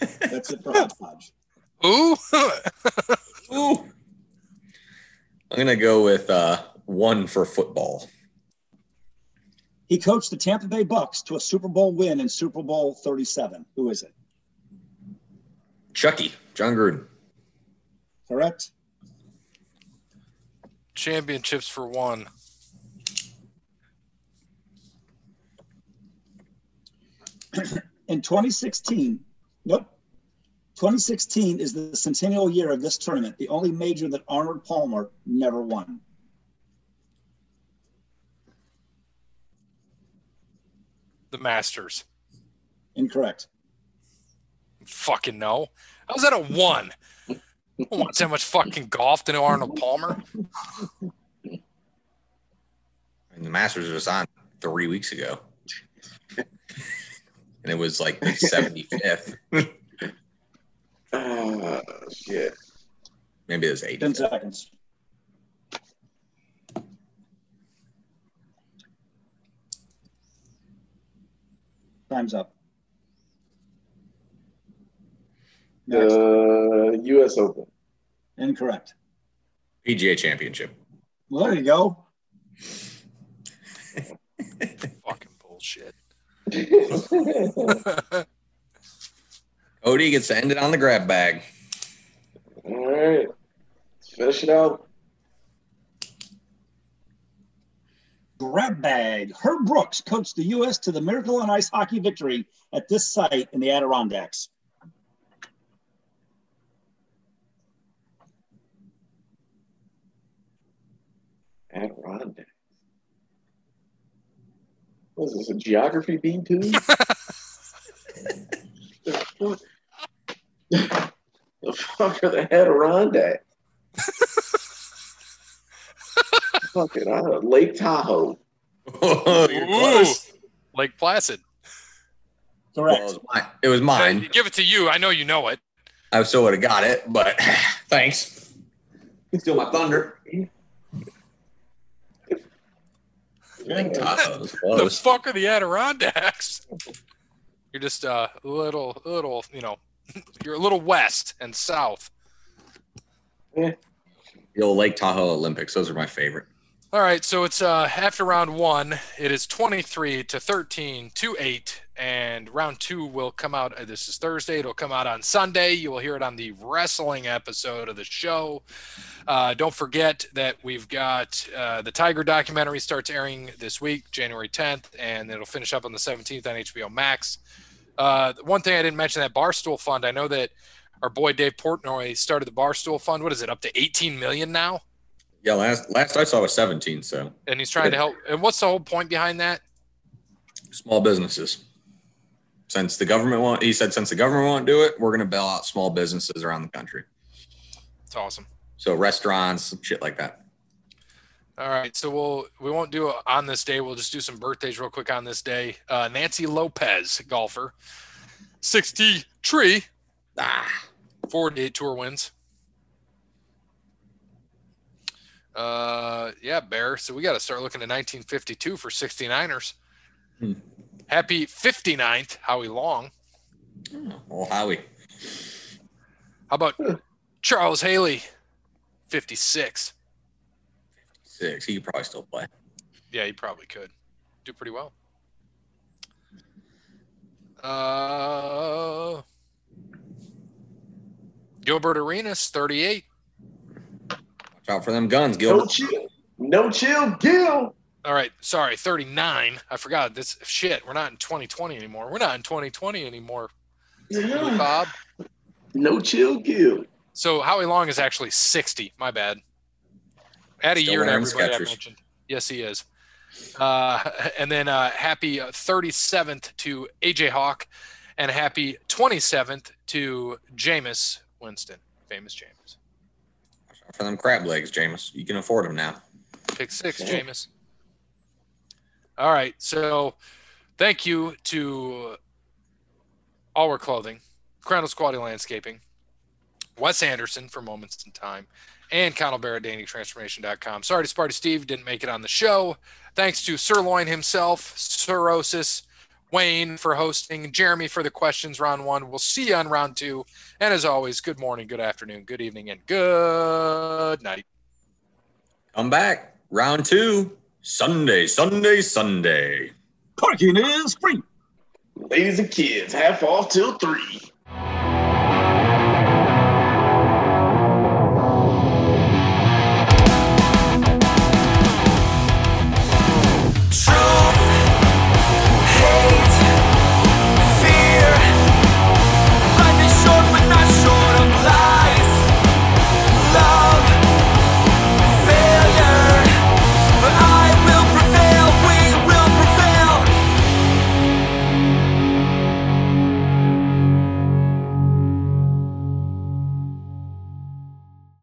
That's it for hodgepodge. Ooh. Ooh. I'm gonna go with uh, one for football. He coached the Tampa Bay Bucks to a Super Bowl win in Super Bowl 37. Who is it? Chucky, Jon Gruden. Correct. Championships for one. In 2016, nope. 2016 is the centennial year of this tournament, the only major that Arnold Palmer never won. The Masters. Incorrect. Fucking no. I was at a one? I don't watch that much fucking golf to know Arnold Palmer. And the Masters was on three weeks ago, and it was like the 75th. Ah, shit. Maybe it was eight. 10 seconds. Time's up. Next. Uh, the U.S. Open. Incorrect. PGA Championship. Well, there you go. Fucking bullshit. Cody gets to end it on the grab bag. All right. Let's finish it out. Grab bag. Herb Brooks coached the U.S. to the Miracle on Ice hockey victory at this site in the Adirondacks. Adirondack. What is this, a geography beat too? the, fuck? are the Adirondack? Fucking I don't know, Lake Tahoe. Oh, you're close. Lake Placid. Well, Correct. it was mine. It was mine. Give it to you. I know you know it. I still would have got it, but thanks. Steal my thunder. Lake Tahoe's The close. fuck are the Adirondacks? You're just uh, a little, little, you know, you're a little west and south. Yeah. The old Lake Tahoe Olympics. Those are my favorite. All right, so it's uh, after round one. It is 23 to 13 to 8, and round two will come out. uh, This is Thursday. It'll come out on Sunday. You will hear it on the wrestling episode of the show. Uh, don't forget that we've got uh, the Tiger documentary starts airing this week, January 10th, and it'll finish up on the 17th on HBO Max. Uh, one thing I didn't mention that Barstool Fund. I know that our boy Dave Portnoy started the Barstool Fund. What is it up to 18 million now? Yeah, last last I saw was 17. So And he's trying to help. And what's the whole point behind that? small businesses. Since the government won't, he said, since the government won't do it, we're going to bail out small businesses around the country. It's awesome. So restaurants, shit like that. All right, so we'll we won't do it on this day. We'll just do some birthdays real quick on this day. Uh, Nancy Lopez, golfer, sixty tree, Ah, 48 tour wins. Uh, yeah, Bear. So we got to start looking at 1952 for 69ers. Hmm. Happy 59th, Howie Long. well, Howie. How about Charles Haley, 56? Six. He could probably still play. Yeah, he probably could do pretty well. Uh, Gilbert Arenas, 38. Watch out for them guns, No Gilbert. chill. No chill, Gil. All right, sorry, 39. I forgot this shit. We're not in 2020 anymore. We're not in 2020 anymore, Bob. No chill, Gil. So Howie Long is actually 60. My bad. Add a Still year and wearing everybody I mentioned. Yes, he is. Uh, and then uh, happy uh, 37th to AJ Hawk, and happy 27th to Jameis Winston, famous Jameis. Watch out for them crab legs, Jameis. You can afford them now. Pick six, Yeah. Jameis. All right. So thank you to All Wear Clothing, Crandall's Quality Landscaping, Wes Anderson for Moments in Time, and Connell Bear at DatingTransformation.com. Sorry to Sparty Steve didn't make it on the show. Thanks to Sirloin himself, Cirrhosis, Wayne for hosting, Jeremy for the questions round one. We'll see you on round two. And as always, good morning, good afternoon, good evening, and good night. Come back. Round two. Sunday, Sunday, Sunday. Parking is free. Ladies and kids, half off till three.